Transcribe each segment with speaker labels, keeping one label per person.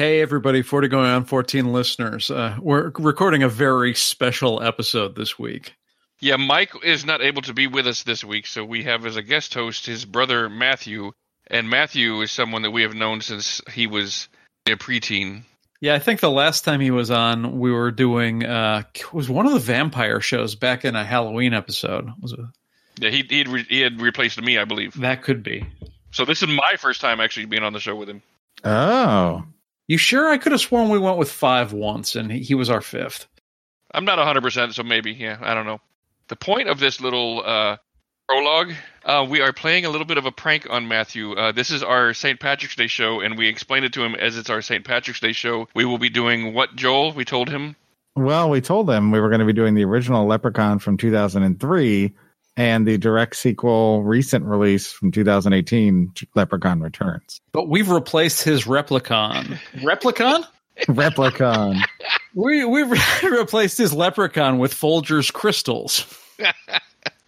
Speaker 1: Hey, everybody, 40 going on 14 listeners. Uh, we're recording a very special episode this week.
Speaker 2: Yeah, Mike is not able to be with us this week, so we have as a guest host his brother Matthew. And Matthew is someone that we have known since he was a preteen.
Speaker 1: Yeah, I think the last time he was on, we were doing uh, was one of the vampire shows back in a Halloween episode. Was it?
Speaker 2: Yeah, he he'd re- he had replaced me, I believe.
Speaker 1: That could be.
Speaker 2: So this is my first time actually being on the show with him.
Speaker 3: Oh,
Speaker 1: You sure? I could have sworn we went with five once, and he, he was our fifth.
Speaker 2: I'm not 100%, so maybe, yeah, I don't know. The point of this little uh, prologue, uh, we are playing a little bit of a prank on Matthew. Uh, this is our St. Patrick's Day show, and we explained it to him as it's our St. Patrick's Day show. We will be doing what, Joel? We told him?
Speaker 3: well, we told them we were going to be doing the original Leprechaun from 2003 and the direct sequel, recent release from 2018, Leprechaun Returns.
Speaker 1: But we've replaced his replicon. replicon?
Speaker 3: Replicon.
Speaker 1: We we've replaced his leprechaun with Folger's crystals.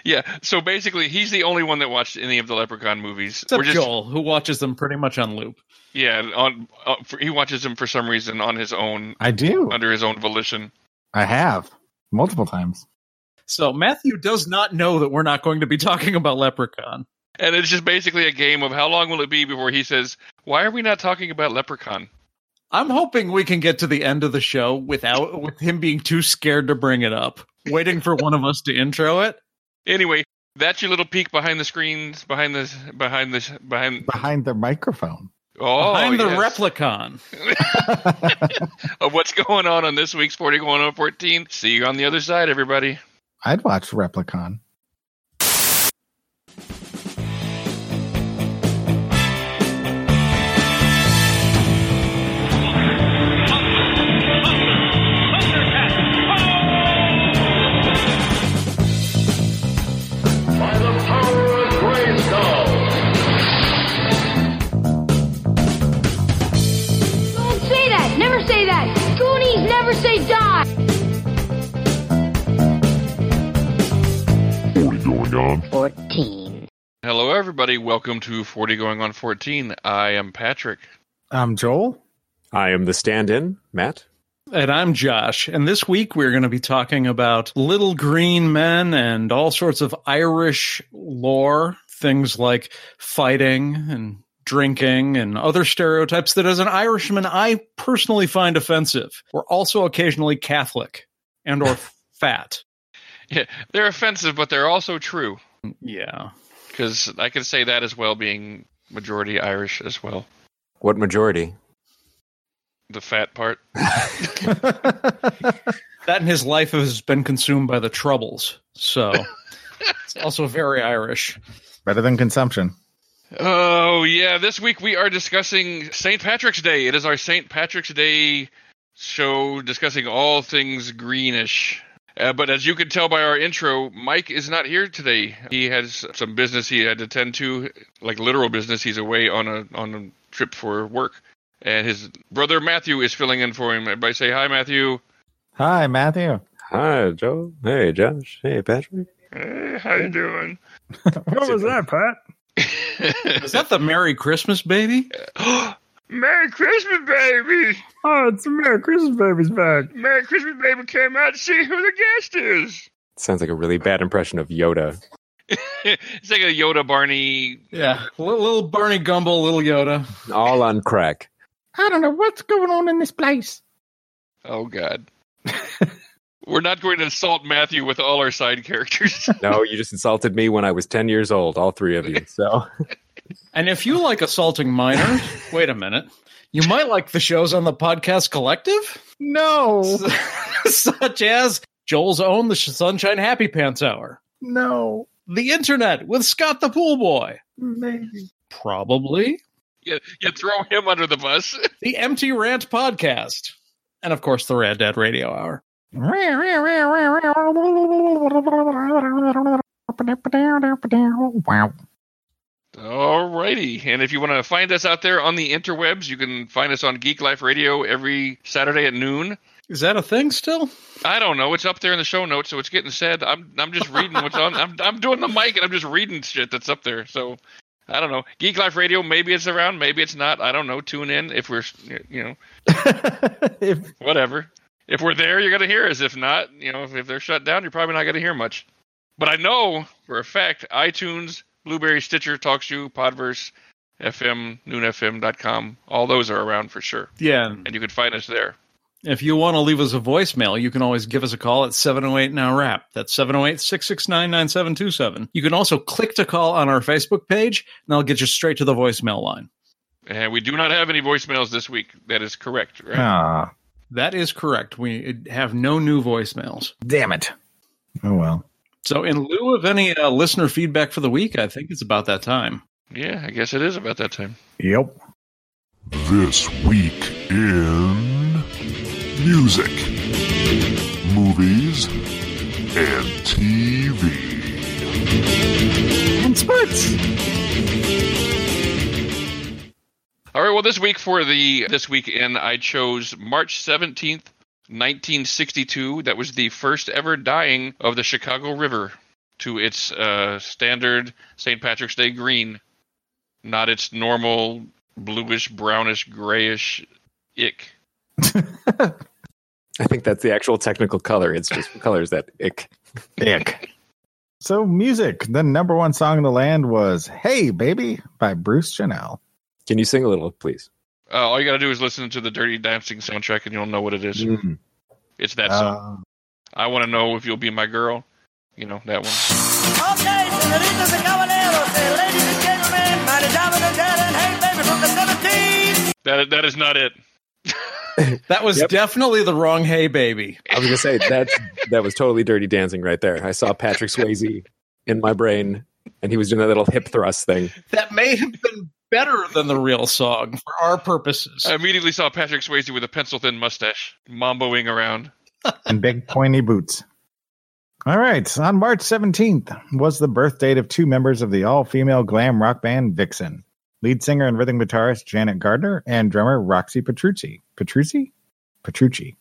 Speaker 2: Yeah, so basically, he's the only one that watched any of the Leprechaun movies.
Speaker 1: Except
Speaker 2: We're just-
Speaker 1: Joel, who watches them pretty much on loop.
Speaker 2: Yeah, on uh, for, he watches them for some reason on his own,
Speaker 3: I do.
Speaker 2: under his own volition.
Speaker 3: I have multiple times.
Speaker 1: So Matthew does not know that we're not going to be talking about Leprechaun.
Speaker 2: And it's just basically a game of how long will it be before he says, "Why are we not talking about Leprechaun?"
Speaker 1: I'm hoping we can get to the end of the show without with him being too scared to bring it up. Waiting for one of us to intro it.
Speaker 2: Anyway, that's your little peek behind the screens, behind this, behind this, behind.
Speaker 3: Behind the microphone.
Speaker 2: Oh,
Speaker 1: behind the
Speaker 2: yes.
Speaker 1: replicon.
Speaker 2: of what's going on on this week's 40 going on 14. See you on the other side, everybody.
Speaker 3: I'd watch Replicon.
Speaker 2: Everybody. Welcome to 40 going on 14. I am Patrick.
Speaker 3: I'm Joel?
Speaker 4: I am the stand in, Matt.
Speaker 1: And I'm Josh. And this week we're going to be talking about little green men and all sorts of Irish lore, things like fighting and drinking and other stereotypes that as an Irishman I personally find offensive. We're also occasionally Catholic and or fat.
Speaker 2: Yeah, they're offensive, but they're also true.
Speaker 1: Yeah.
Speaker 2: Because I can say that as well, being majority Irish as well.
Speaker 4: What majority?
Speaker 2: The fat part.
Speaker 1: That in his life has been consumed by the troubles. So it's also very Irish.
Speaker 3: Better than consumption.
Speaker 2: Oh, yeah. This week we are discussing St. Patrick's Day. It is our St. Patrick's Day show discussing all things greenish. Uh, but as you can tell by our intro, Mike is not here today. He has some business he had to attend to, like literal business. He's away on a on a trip for work, and his brother Matthew is filling in for him. Everybody say hi, Matthew.
Speaker 3: Hi, Matthew.
Speaker 4: Hi, Joe. Hey, Josh. Hey, Patrick.
Speaker 2: Hey, how you doing?
Speaker 3: What was that, Pat?
Speaker 1: Is that the Merry Christmas baby?
Speaker 2: Merry Christmas, baby!
Speaker 3: Oh, it's a Merry Christmas baby's back.
Speaker 2: Merry Christmas, baby came out to see who the guest is.
Speaker 4: Sounds like a really bad impression of Yoda.
Speaker 2: it's like a Yoda Barney.
Speaker 1: Yeah. Little, little Barney Gumble, little Yoda.
Speaker 4: All on crack.
Speaker 3: I don't know what's going on in this place.
Speaker 2: Oh God. We're not going to insult Matthew with all our side characters.
Speaker 4: No, you just insulted me when I was 10 years old, all three of you. So,
Speaker 1: And if you like assaulting minors, wait a minute. You might like the shows on the podcast collective,
Speaker 3: No,
Speaker 1: such as Joel's own The Sunshine Happy Pants Hour,
Speaker 3: no,
Speaker 1: The Internet with Scott the Pool Boy,
Speaker 3: maybe.
Speaker 1: probably
Speaker 2: you, you throw him under the bus.
Speaker 1: the Empty Rant Podcast, and of course the Rad Dad Radio Hour.
Speaker 3: Wow.
Speaker 2: Alrighty. And if you want to find us out there on the interwebs, you can find us on Geek Life Radio every Saturday at noon.
Speaker 1: Is that a thing still?
Speaker 2: I don't know. It's up there in the show notes, so it's getting said. I'm I'm just reading what's on. I'm I'm doing the mic and I'm just reading shit that's up there. So I don't know. Geek Life Radio, maybe it's around, maybe it's not. I don't know. Tune in if we're, you know,
Speaker 3: if
Speaker 2: whatever. If we're there, you're going to hear us. If not, you know, if, if they're shut down, you're probably not going to hear much. But I know for a fact iTunes, Blubrry, Stitcher, TalkShoe, Podverse, FM, NoonFM.com, all those are around for sure.
Speaker 1: Yeah.
Speaker 2: And you can find us there.
Speaker 1: If you want to leave us a voicemail, you can always give us a call at 708 Now Rap. That's 708 669 9727. You can also click to call on our Facebook page, and I'll get you straight to the voicemail line.
Speaker 2: And we do not have any voicemails this week. That is correct, right?
Speaker 3: ah,
Speaker 1: That is correct. We have no new voicemails.
Speaker 3: damn it. Oh well.
Speaker 1: So, in lieu of any uh, listener feedback for the week, I think it's about that time.
Speaker 2: Yeah, I guess it is about that time.
Speaker 3: Yep.
Speaker 5: This week in music, movies, and TV.
Speaker 3: And sports.
Speaker 2: All right, well, this week for the this week in, I chose March 17th, 1962. That was the first ever dying of the Chicago River to its uh, standard St. Patrick's Day green, not its normal bluish, brownish, grayish ick.
Speaker 4: I think that's the actual technical color. It's just colors that ick.
Speaker 3: Ick. So music. The number one song in the land was "Hey Baby" by Bruce Channel.
Speaker 4: Can you sing a little, please?
Speaker 2: Uh, all you got to do is listen to the Dirty Dancing soundtrack, and you'll know what it is.
Speaker 4: Mm.
Speaker 2: It's that song.
Speaker 3: Uh,
Speaker 2: I want to know if you'll be my girl. You know that one.
Speaker 6: Okay, senoritas and caballeros, and ladies and gentlemen, my damas and Herren, hey baby from the 17th.
Speaker 2: That that is not it.
Speaker 1: That was
Speaker 4: Yep.
Speaker 1: definitely the wrong Hey Baby.
Speaker 4: I was gonna say that's that was totally dirty dancing right there. I saw Patrick Swayze in my brain, and he was doing that little hip thrust thing.
Speaker 1: That may have been better than the real song for our purposes.
Speaker 2: I immediately saw Patrick Swayze with a pencil thin mustache, mamboing around.
Speaker 3: and big pointy boots. All right. On March 17th was the birth date of two members of the all female glam rock band Vixen lead singer and rhythm guitarist Janet Gardner and drummer Roxy Petrucci. Petrucci? Petrucci.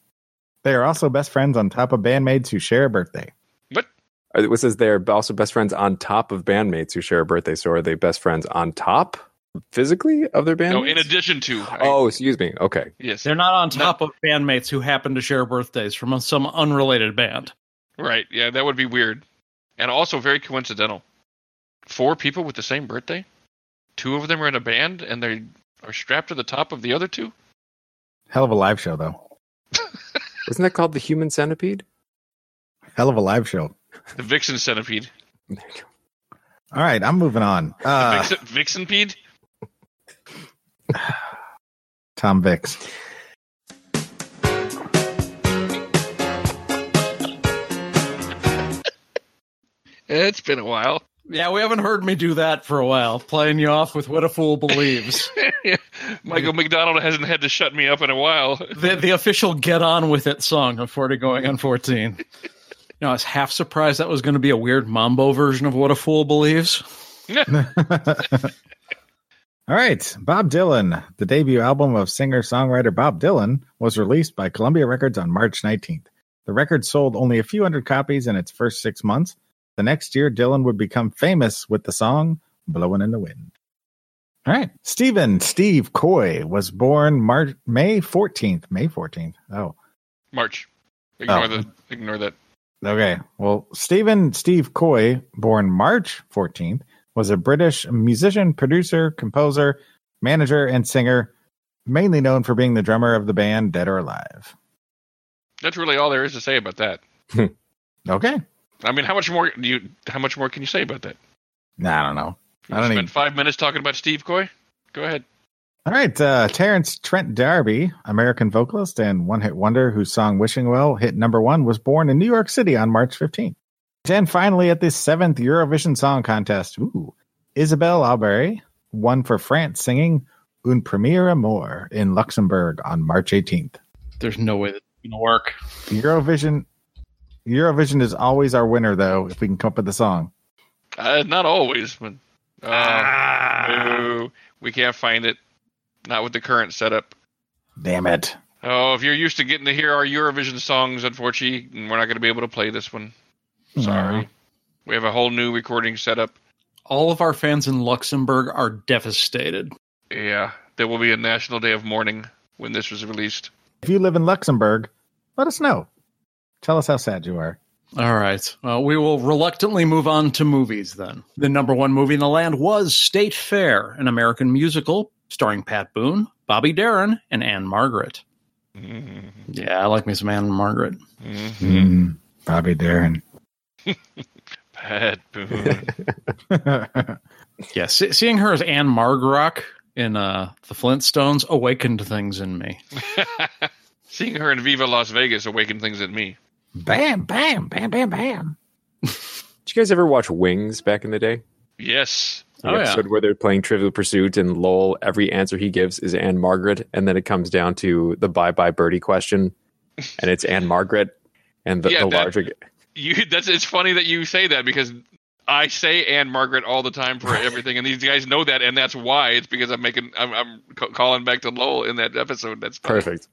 Speaker 3: They are also best friends on top of bandmates who share a birthday.
Speaker 4: What? It says they're also best friends on top of bandmates who share a birthday. So are they best friends on top physically of their bandmates?
Speaker 2: No, in addition to. I-
Speaker 4: Oh, excuse me. Okay.
Speaker 2: yes.
Speaker 1: They're not on top of bandmates who happen to share birthdays from some unrelated band.
Speaker 2: Right. Yeah, that would be weird. And also very coincidental. Four people with the same birthday? Two of them are in a band and they are strapped to the top of the other two?
Speaker 3: Hell of a live show, though.
Speaker 4: Isn't that called the human centipede?
Speaker 3: Hell of a live show.
Speaker 2: The Vixen Centipede.
Speaker 3: All right. I'm moving on. Uh,
Speaker 2: Vixen, Vixenpede?
Speaker 3: Tom Vix.
Speaker 2: It's been a while.
Speaker 1: Yeah, we haven't heard me do that for a while, playing you off with what a fool believes.
Speaker 2: Michael McDonald hasn't had to shut me up in a while.
Speaker 1: the, the official Get On With It song of 40 Going on 14. You know, I was half surprised that was going to be a weird mambo version of What a Fool Believes.
Speaker 3: All right. Bob Dylan. The debut album of singer songwriter Bob Dylan was released by Columbia Records on March 19th. The record sold only a few hundred copies in its first six months. The next year, Dylan would become famous with the song Blowing in the Wind. All right. Stephen Steve Coy was born Mar- May 14th. May 14th. Oh,
Speaker 2: March. Ignore
Speaker 3: Oh.
Speaker 2: the ignore that.
Speaker 3: Okay. Well, Stephen Steve Coy, born March 14th, was a British musician, producer, composer, manager, and singer, mainly known for being the drummer of the band Dead or Alive.
Speaker 2: That's really all there is to say about that.
Speaker 3: Okay.
Speaker 2: I mean, how much more do you? How much more can you say about that?
Speaker 3: Nah, I don't know.
Speaker 2: You
Speaker 3: I don't
Speaker 2: spent
Speaker 3: even-
Speaker 2: five minutes talking about Steve Coy. Go ahead.
Speaker 3: All right. Uh, Terence Trent D'Arby, American vocalist and one hit wonder whose song Wishing Well hit number one, was born in New York City on March 15th. And finally, at the seventh Eurovision Song Contest, ooh, Isabelle Aubret won for France singing Un Premier Amour in Luxembourg on March 18th.
Speaker 1: There's no way that's going to work.
Speaker 3: Eurovision Eurovision is always our winner, though, if we can come up with the song.
Speaker 2: Uh, not always, but uh,
Speaker 3: Ah.
Speaker 2: no, we can't find it. Not with the current setup.
Speaker 3: Damn it.
Speaker 2: Oh, if you're used to getting to hear our Eurovision songs, unfortunately, we're not going to be able to play this one. Sorry. We have a whole new recording setup.
Speaker 1: All of our fans in Luxembourg are devastated.
Speaker 2: Yeah, there will be a national day of mourning when this was released.
Speaker 3: If you live in Luxembourg, let us know. Tell us how sad you are.
Speaker 1: All right. Well, we will reluctantly move on to movies then. The number one movie in the land was State Fair, an American musical starring Pat Boone, Bobby Darin, and Ann-Margret.
Speaker 2: Mm-hmm.
Speaker 1: Yeah, I like me some Ann-Margret.
Speaker 3: Mm, Bobby Darin.
Speaker 2: Pat Boone.
Speaker 1: Yeah, see- seeing her as Anne Margrock in uh, the Flintstones awakened things in me.
Speaker 2: Seeing her in Viva Las Vegas awakened things in me.
Speaker 3: bam, bam, bam, bam, bam.
Speaker 4: Did you guys ever watch Wings back in the day?
Speaker 2: Yes.
Speaker 4: The
Speaker 1: Oh, yeah.
Speaker 4: where they're playing Trivial Pursuit and Lowell, every answer he gives is Ann-Margret, and then it comes down to the bye bye birdie question, and it's Ann-Margret, and the,
Speaker 2: Yeah,
Speaker 4: the
Speaker 2: that-
Speaker 4: larger.
Speaker 2: You that's it's funny that you say that because I say Ann-Margret all the time for everything, and these guys know that, and that's why. It's because I'm making I'm, I'm calling back to Lowell in that episode. That's.
Speaker 4: Perfect.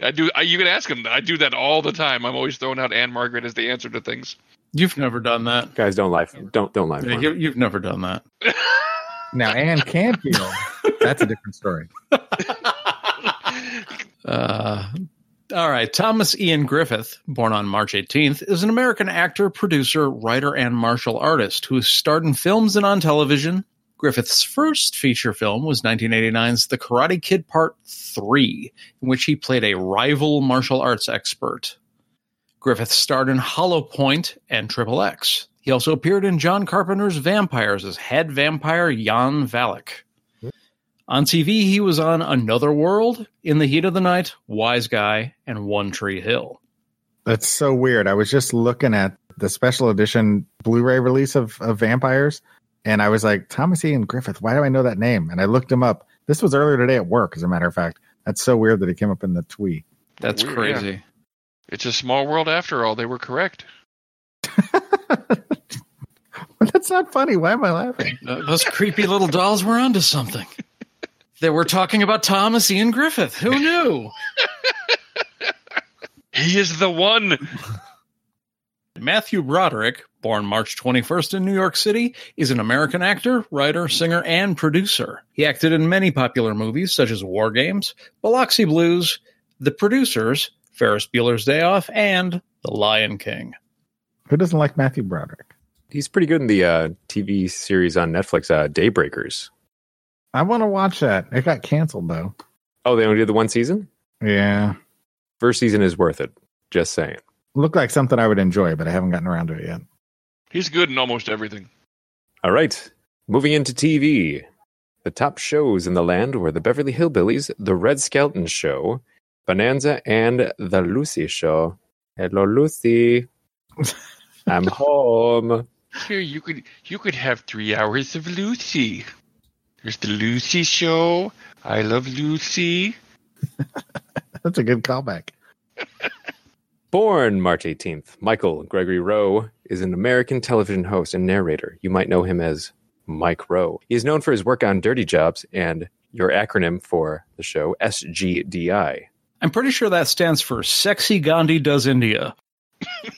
Speaker 2: I do. I, you can ask him. I do that all the time. I'm always throwing out Ann-Margret as the answer to things.
Speaker 1: You've never done that.
Speaker 4: Guys, don't lie. Don't don't lie.
Speaker 1: Yeah, you, you've never done that.
Speaker 3: Now, Anne Canfield, that's a different story.
Speaker 1: Uh, all right. Thomas Ian Griffith, born on March 18th, is an American actor, producer, writer, and martial artist who starred in films and on television. Griffith's first feature film was 1989's The Karate Kid Part 3, in which he played a rival martial arts expert. Griffith starred in Hollow Point and Triple X. He also appeared in John Carpenter's Vampires as head vampire Jan Valek. On TV, he was on Another World, In the Heat of the Night, Wise Guy, and One Tree Hill.
Speaker 3: That's so weird. I was just looking at the special edition Blu-ray release of, of Vampires, and I was like, Thomas Ian Griffith. Why do I know that name? And I looked him up. This was earlier today at work, as a matter of fact. That's so weird that he came up in the tweet.
Speaker 1: That's
Speaker 2: Weird,
Speaker 1: crazy.
Speaker 2: It's a small world after all. They were correct.
Speaker 3: That's not funny. Why am I laughing?
Speaker 1: Uh, those creepy little dolls were onto something. They were talking about Thomas Ian Griffith. Who knew?
Speaker 2: He is the one.
Speaker 1: Matthew Broderick, born March 21st in New York City, is an American actor, writer, singer, and producer. He acted in many popular movies such as War Games, Biloxi Blues, The Producers, Ferris Bueller's Day Off, and The Lion King.
Speaker 3: Who doesn't like Matthew Broderick?
Speaker 4: He's pretty good in the uh, TV series on Netflix, uh, Daybreakers.
Speaker 3: I want to watch that. It got canceled though.
Speaker 4: Oh, they only did the one season.
Speaker 3: Yeah,
Speaker 4: First season is worth it. Just saying.
Speaker 3: looked like something I would enjoy, but I haven't gotten around to it yet.
Speaker 2: He's good in almost everything.
Speaker 4: All right, moving into TV. The top shows in the land were the Beverly Hillbillies, The Red Skelton Show, Bonanza, and The Lucy Show. Hello, Lucy. I'm home.
Speaker 2: Here, you could you could have three hours of Lucy. There's the Lucy Show. I love Lucy.
Speaker 3: That's a good callback.
Speaker 4: Born March 18th, Michael Gregory Rowe is an American television host and narrator. You might know him as Mike Rowe. He is known for his work on Dirty Jobs and your acronym for the show, SGDI.
Speaker 1: I'm pretty sure that stands for Sexy Gandhi Does India.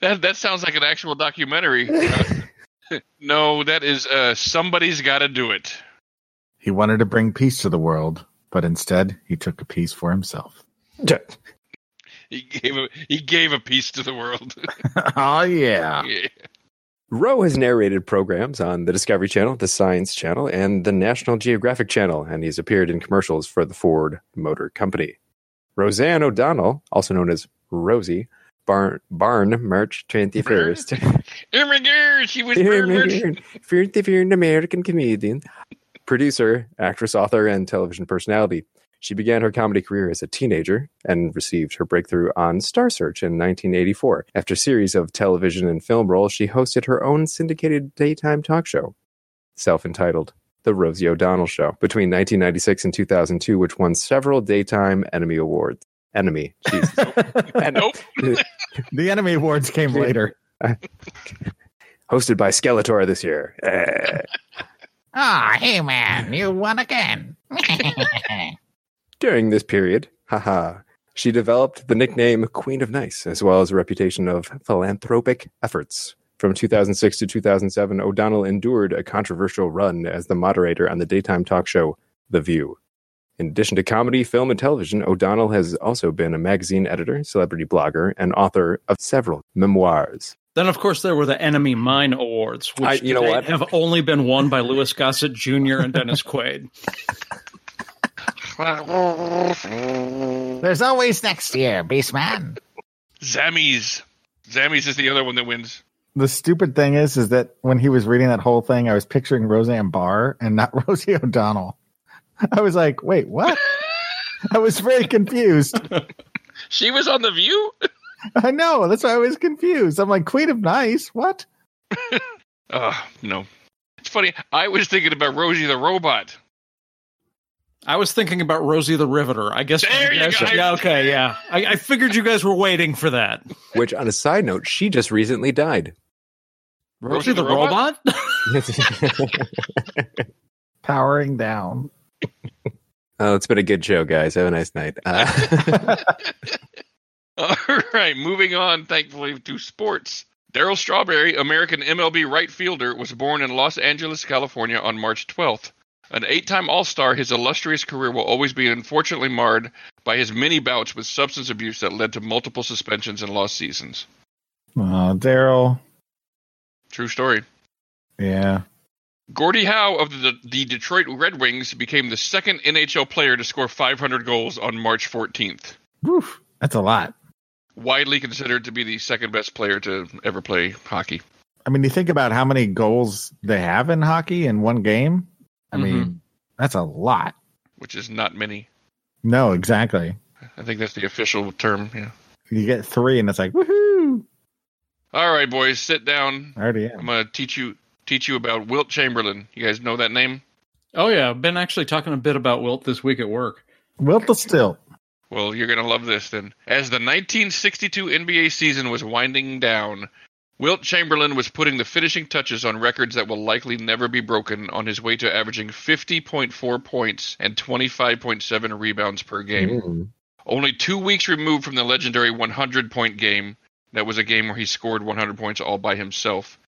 Speaker 2: That that sounds like an actual documentary. Uh, no, that is uh, somebody's got to do it.
Speaker 3: He wanted to bring peace to the world, but instead he took a piece for himself.
Speaker 2: He gave a he gave a piece to the world.
Speaker 3: oh yeah.
Speaker 2: Yeah.
Speaker 4: Rowe has narrated programs on the Discovery Channel, the Science Channel, and the National Geographic Channel, and he's appeared in commercials for the Ford Motor Company. Roseanne O'Donnell, also known as Rosie, Barn, Barn March 21st.
Speaker 2: Oh my God, she was murdered.
Speaker 4: First an American comedian, producer, actress, author, and television personality. She began her comedy career as a teenager and received her breakthrough on Star Search in 1984. After a series of television and film roles, she hosted her own syndicated daytime talk show, self entitled The Rosie O'Donnell Show, between 1996 and 2002, which won several daytime Emmy Awards. Enemy. Jesus.
Speaker 2: Nope.
Speaker 3: The Enemy Awards came later.
Speaker 4: Hosted by Skeletor this year. Eh.
Speaker 7: Ah, hey man, you won again.
Speaker 4: During this period, haha, She developed the nickname Queen of Nice, as well as a reputation of philanthropic efforts. From 2006 to 2007, O'Donnell endured a controversial run as the moderator on the daytime talk show The View. In addition to comedy, film, and television, O'Donnell has also been a magazine editor, celebrity blogger, and author of several memoirs.
Speaker 1: Then, of course, there were the Enemy Mine Awards, which
Speaker 4: I- you know what?
Speaker 1: have only been won by Louis Gossett Jr. and Dennis Quaid.
Speaker 7: There's always next year, Beastman.
Speaker 2: Zammies. Zammies is the other one that wins.
Speaker 3: The stupid thing is, is that when he was reading that whole thing, I was picturing Roseanne Barr and not Rosie O'Donnell. I was like, wait, what? I was very confused.
Speaker 2: She was on The View?
Speaker 3: I know. That's why I was confused. I'm like, Queen of Nice? What?
Speaker 2: Uh, no. It's funny. I was thinking about Rosie the Robot.
Speaker 1: I was thinking about Rosie the Riveter. I guess.
Speaker 2: There you
Speaker 1: guys-
Speaker 2: go.
Speaker 1: Yeah, okay, yeah. I, I figured you guys were waiting for that.
Speaker 4: Which, on a side note, she just recently died.
Speaker 1: Rosie, the,
Speaker 2: the
Speaker 1: robot?
Speaker 3: Powering down.
Speaker 4: Oh, it's been a good show, guys. Have a nice night. Uh,
Speaker 2: All right, moving on, thankfully, to sports. Darryl Strawberry, American MLB right fielder, was born in Los Angeles, California on March 12th. An eight time All Star, his illustrious career will always be unfortunately marred by his many bouts with substance abuse that led to multiple suspensions and lost seasons.
Speaker 3: Oh, Darryl.
Speaker 2: True story.
Speaker 3: Yeah.
Speaker 2: Gordie Howe of the, the Detroit Red Wings became the second NHL player to score 500 goals on March 14th.
Speaker 3: Woof. That's a lot.
Speaker 2: Widely considered to be the second best player to ever play hockey.
Speaker 3: I mean, you think about how many goals they have in hockey in one game. I mm-hmm. mean, that's a lot.
Speaker 2: which is not many.
Speaker 3: No, exactly.
Speaker 2: I think that's the official term. Yeah.
Speaker 3: You get three, and it's like, woohoo!
Speaker 2: All right, boys, sit down.
Speaker 3: I already am.
Speaker 2: I'm gonna teach you teach you about Wilt Chamberlain. You guys know that name?
Speaker 1: oh, yeah. I've been actually talking a bit about Wilt this week at work.
Speaker 3: Wilt the Stilt.
Speaker 2: Well, you're gonna love this then. As the 1962 NBA season was winding down, Wilt Chamberlain was putting the finishing touches on records that will likely never be broken on his way to averaging 50.4 points and 25.7 rebounds per game.
Speaker 4: mm.
Speaker 2: Only two weeks removed from the legendary 100 point game, that was a game where he scored 100 points all by himself.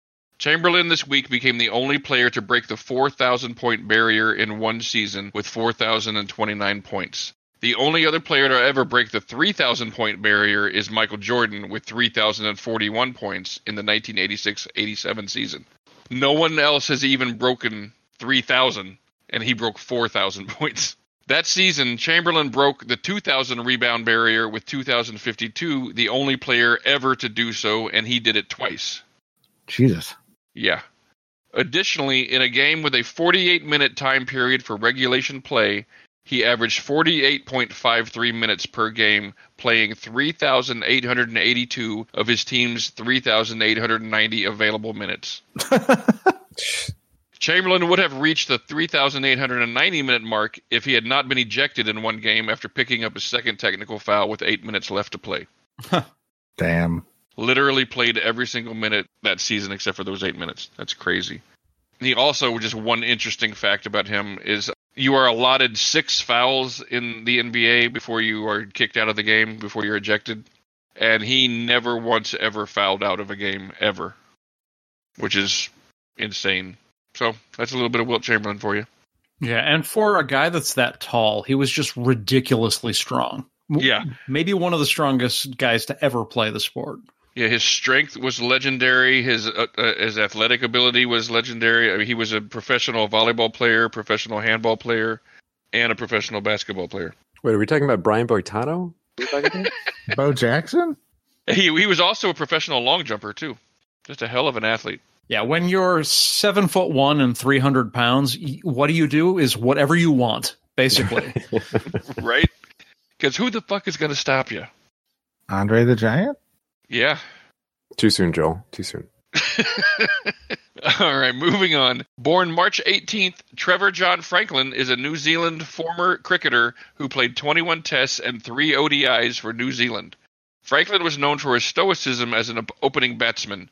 Speaker 2: Chamberlain this week became the only player to break the 4,000 point barrier in one season with 4,029 points. The only other player to ever break the 3,000 point barrier is Michael Jordan with 3,041 points in the 1986 87 season. No one else has even broken 3,000, and he broke 4,000 points. That season, Chamberlain broke the 2,000 rebound barrier with 2,052, the only player ever to do so, and he did it twice.
Speaker 3: Jesus.
Speaker 2: Yeah. Additionally, in a game with a 48 minute time period for regulation play, he averaged 48.53 minutes per game, playing 3,882 of his team's 3,890 available minutes. Chamberlain would have reached the 3,890 minute mark if he had not been ejected in one game after picking up his second technical foul with eight minutes left to play.
Speaker 3: Damn.
Speaker 2: Literally played every single minute that season except for those eight minutes. That's crazy. He also, just one interesting fact about him is you are allotted six fouls in the NBA before you are kicked out of the game, before you're ejected. And he never once ever fouled out of a game, ever. Which is insane. So that's a little bit of Wilt Chamberlain for you.
Speaker 1: Yeah, and for a guy that's that tall, he was just ridiculously strong.
Speaker 2: Yeah.
Speaker 1: Maybe one of the strongest guys to ever play the sport.
Speaker 2: Yeah, his strength was legendary. His uh, uh, his athletic ability was legendary. I mean, he was a professional volleyball player, professional handball player, and a professional basketball player.
Speaker 4: Wait, are we talking about Brian Boitano? Are we talking about?
Speaker 3: Bo Jackson?
Speaker 2: He he was also a professional long jumper too. Just a hell of an athlete.
Speaker 1: Yeah, when you're seven foot one and three hundred pounds, what do you do? Is whatever you want, basically.
Speaker 2: right? Because who the fuck is going to stop you?
Speaker 3: Andre the Giant?
Speaker 2: Yeah.
Speaker 4: Too soon, Joel. Too soon.
Speaker 2: All right, moving on. Born March 18th, Trevor John Franklin is a New Zealand former cricketer who played 21 tests and 3 ODIs for New Zealand. Franklin was known for his stoicism as an opening batsman.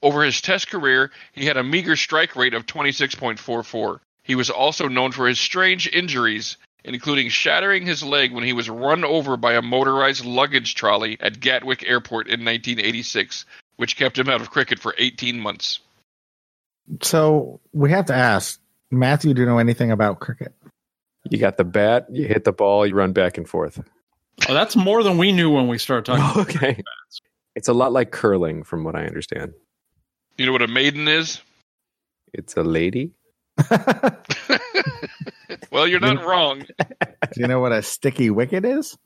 Speaker 2: Over his test career, he had a meager strike rate of 26.44. He was also known for his strange injuries. Including shattering his leg when he was run over by a motorized luggage trolley at Gatwick Airport in 1986, which kept him out of cricket for 18 months.
Speaker 3: So we have to ask Matthew, do you know anything about cricket?
Speaker 4: You got the bat, you hit the ball, you run back and forth.
Speaker 1: Oh, that's more than we knew when we started talking.
Speaker 4: okay. It's a lot like curling, from what I understand.
Speaker 2: You know what a maiden is?
Speaker 4: It's a lady.
Speaker 2: Well, you're not wrong.
Speaker 3: Do you know what a sticky wicket is?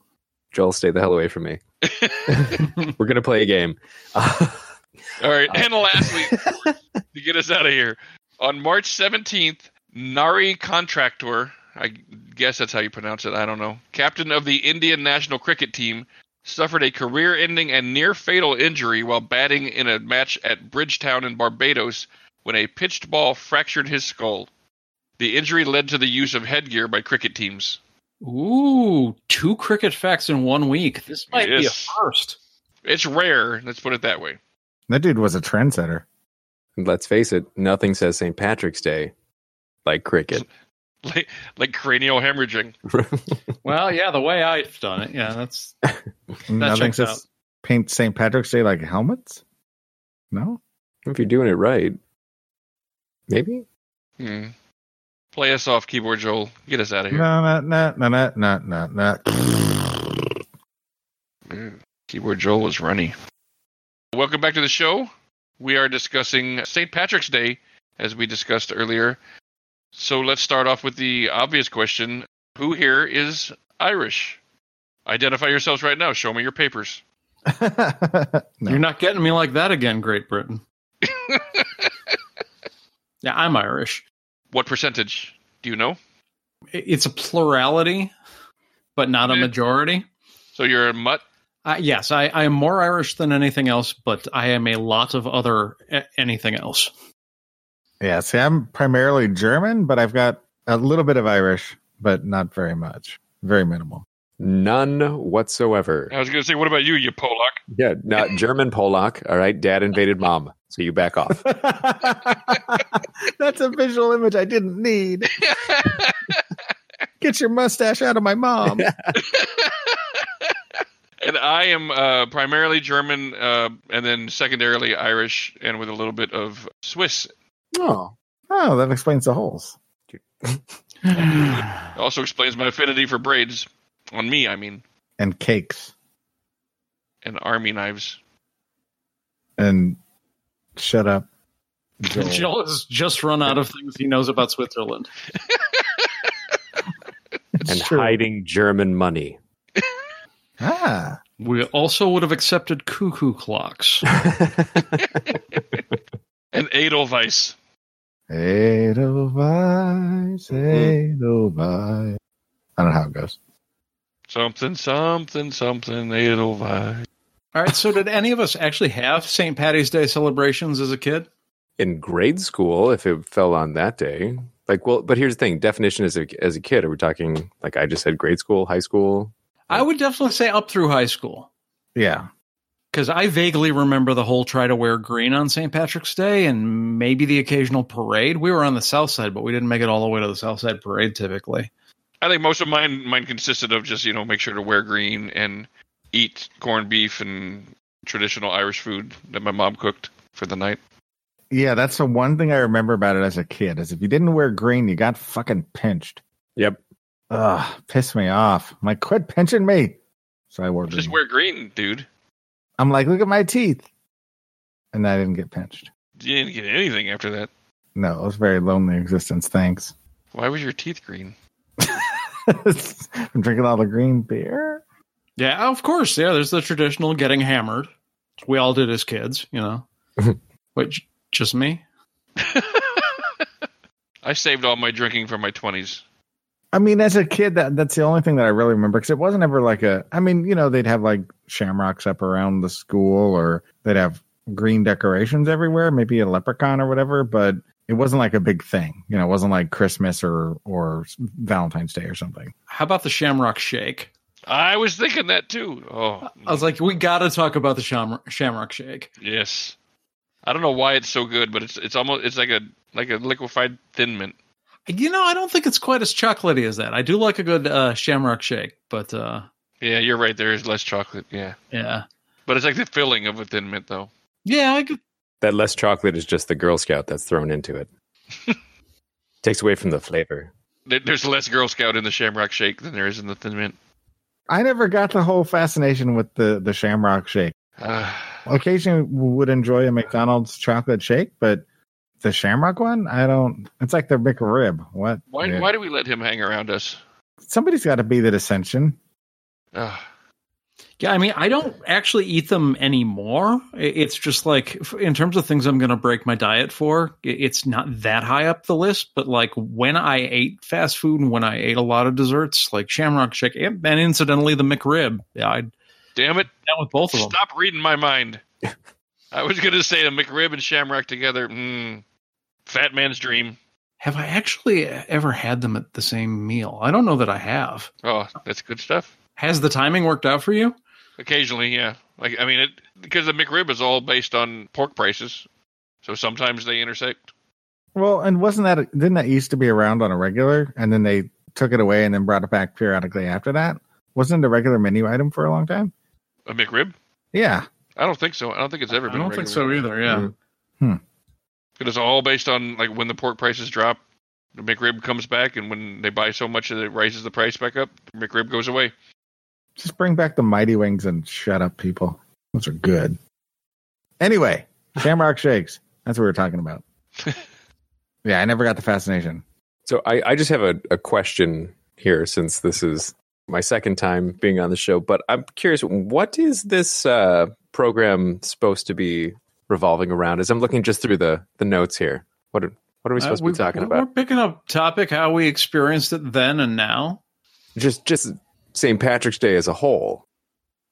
Speaker 4: Joel, stay the hell away from me. We're gonna play a game.
Speaker 2: All right, and lastly, to get us out of here, on March 17th, Nari Contractor, I guess that's how you pronounce it, I don't know, captain of the Indian national cricket team, suffered a career ending and near fatal injury while batting in a match at Bridgetown in Barbados when a pitched ball fractured his skull. The injury led to the use of headgear by cricket teams.
Speaker 1: Ooh, two cricket facts in one week. This might be a first.
Speaker 2: It's rare, let's put it that way.
Speaker 3: That dude was a trendsetter.
Speaker 4: And let's face it, nothing says St. Patrick's Day like cricket.
Speaker 2: Like, like cranial hemorrhaging.
Speaker 1: Well, yeah, the way I've done it, yeah, that's
Speaker 3: Nothing
Speaker 1: checks
Speaker 3: says
Speaker 1: out.
Speaker 3: paint St. Patrick's Day like helmets? No?
Speaker 4: if you're doing it right, maybe.
Speaker 2: Hmm. Play us off, keyboard Joel. Get us out of here.
Speaker 3: No, no, no, no, no, no, no, no.
Speaker 2: Keyboard Joel was runny. Welcome back to the show. We are discussing St. Patrick's Day, as we discussed earlier. So let's start off with the obvious question Who here is Irish? Identify yourselves right now. Show me your papers.
Speaker 3: no.
Speaker 1: you're not getting me like that again, Great Britain. yeah, I'm Irish.
Speaker 2: What percentage? Do you know?
Speaker 1: It's a plurality, but not a majority.
Speaker 2: So you're a mutt?
Speaker 1: Uh, yes, I, I am more Irish than anything else, but I am a lot of other anything else.
Speaker 3: Yeah, see, I'm primarily German, but I've got a little bit of Irish, but not very much. Very minimal.
Speaker 4: None whatsoever.
Speaker 2: I was going to say, what about you, you Polak?
Speaker 4: Yeah, not German Polak. All right, dad invaded mom, so you back off.
Speaker 3: That's a visual image I didn't need. Get your mustache out of my mom.
Speaker 2: And I am uh, primarily German, uh, and then secondarily Irish, and with a little bit of Swiss.
Speaker 4: Oh,
Speaker 3: Oh, that explains the holes.
Speaker 2: Also explains my affinity for braids. On me, I mean,
Speaker 3: And cakes.
Speaker 2: and army knives.
Speaker 3: And shut up. Joel.
Speaker 1: Joel has just run out of things he knows about Switzerland.
Speaker 4: And
Speaker 3: true.
Speaker 4: hiding German money.
Speaker 3: Ah.
Speaker 1: We also would have accepted cuckoo clocks.
Speaker 2: And Edelweiss.
Speaker 3: Edelweiss, Edelweiss. I don't know how it goes.
Speaker 2: Something, something, something, Edelweiss.
Speaker 1: All right, so did any of us actually have St. Patty's Day celebrations as a kid?
Speaker 4: In grade school, if it fell on that day, like, well, but here's the thing: definition as a as a kid, are we talking like I just said, grade school, high school?
Speaker 1: I would definitely say up through high school.
Speaker 3: Yeah.
Speaker 1: Because I vaguely remember the whole try to wear green on St. Patrick's Day and maybe the occasional parade. We were on the south side, but we didn't make it all the way to the south side parade typically.
Speaker 2: I think most of mine mine consisted of just you know make sure to wear green and eat corned beef and traditional Irish food that my mom cooked for the night.
Speaker 3: Yeah, that's the one thing I remember about it as a kid is if you didn't wear green, you got fucking pinched.
Speaker 4: Yep.
Speaker 3: Ugh, piss me off. I'm like, quit pinching me. So I wore green.
Speaker 2: Just wear green, dude.
Speaker 3: I'm like, look at my teeth. And I didn't get pinched.
Speaker 2: You didn't get anything after that.
Speaker 3: No, it was a very lonely existence. Thanks.
Speaker 2: Why was your teeth green?
Speaker 3: I'm drinking all the green beer.
Speaker 1: Yeah, of course. Yeah, there's the traditional getting hammered. We all did as kids, you know. Wait, j- just me?
Speaker 2: I saved all my drinking from my twenties.
Speaker 3: I mean, as a kid, that that's the only thing that I really remember because it wasn't ever like a. I mean, you know, they'd have like shamrocks up around the school, or they'd have green decorations everywhere, maybe a leprechaun or whatever. But it wasn't like a big thing. You know, it wasn't like Christmas or or Valentine's Day or something.
Speaker 1: How about the Shamrock Shake?
Speaker 2: I was thinking that too. Oh,
Speaker 1: I was like, we got to talk about the Sham- Shamrock Shake.
Speaker 2: yes. I don't know why it's so good, but it's it's almost it's like a like a liquefied thin mint.
Speaker 1: You know, I don't think it's quite as chocolatey as that. I do like a good uh, Shamrock Shake, but uh,
Speaker 2: Yeah, you're right. There is less chocolate. Yeah,
Speaker 1: yeah,
Speaker 2: but it's like the filling of a thin mint, though.
Speaker 1: yeah, I could.
Speaker 4: That less chocolate is just the Girl Scout that's thrown into it. Takes away from the flavor.
Speaker 2: There's less Girl Scout in the Shamrock Shake than there is in the thin mint.
Speaker 3: I never got the whole fascination with the the Shamrock Shake.
Speaker 2: Uh,
Speaker 3: Occasionally would enjoy a McDonald's chocolate shake, but the Shamrock one, I don't. It's like the McRib. What?
Speaker 2: why?
Speaker 3: Yeah.
Speaker 2: Why do we let him hang around us?
Speaker 3: Somebody's got to be the dissension.
Speaker 2: Uh,
Speaker 1: Yeah, I mean, I don't actually eat them anymore. It's just like, in terms of things I'm going to break my diet for, it's not that high up the list. But like when I ate fast food and when I ate a lot of desserts, like Shamrock Shake, and and incidentally the McRib, yeah, I'd
Speaker 2: damn it!
Speaker 1: down with both of them.
Speaker 2: Stop reading my mind. I was gonna say a McRib and Shamrock together. Mm, fat man's dream.
Speaker 1: Have I actually ever had them at the same meal? I don't know that I have.
Speaker 2: Oh, that's good stuff.
Speaker 1: Has the timing worked out for you?
Speaker 2: Occasionally, yeah. Like I mean, it because the McRib is all based on pork prices, so sometimes they intersect.
Speaker 3: Well, and wasn't that didn't that used to be around on a regular, and then they took it away and then brought it back periodically after that? Wasn't it a regular menu item for a long time?
Speaker 2: A McRib?
Speaker 3: Yeah,
Speaker 2: I don't think so. I don't think it's ever been.
Speaker 1: I
Speaker 2: been.
Speaker 1: don't
Speaker 2: a
Speaker 1: think so either. Yeah.
Speaker 3: Mm.
Speaker 2: It is all based on like when the pork prices drop, the McRib comes back, and when they buy so much that it raises the price back up, the McRib goes away.
Speaker 3: Just bring back the Mighty Wings and shut up, people. Those are good. Anyway, Shamrock Shakes. That's what we were talking about. yeah, I never got the fascination.
Speaker 4: So I, I just have a, a question here since this is my second time being on the show, but I'm curious, what is this uh, program supposed to be revolving around? As I'm looking just through the, the notes here, what are, what are we supposed
Speaker 1: Uh,
Speaker 4: to be talking about?
Speaker 1: we're
Speaker 4: about?
Speaker 1: picking up topic how we experienced it then and now.
Speaker 4: Just just St. Patrick's Day as a whole,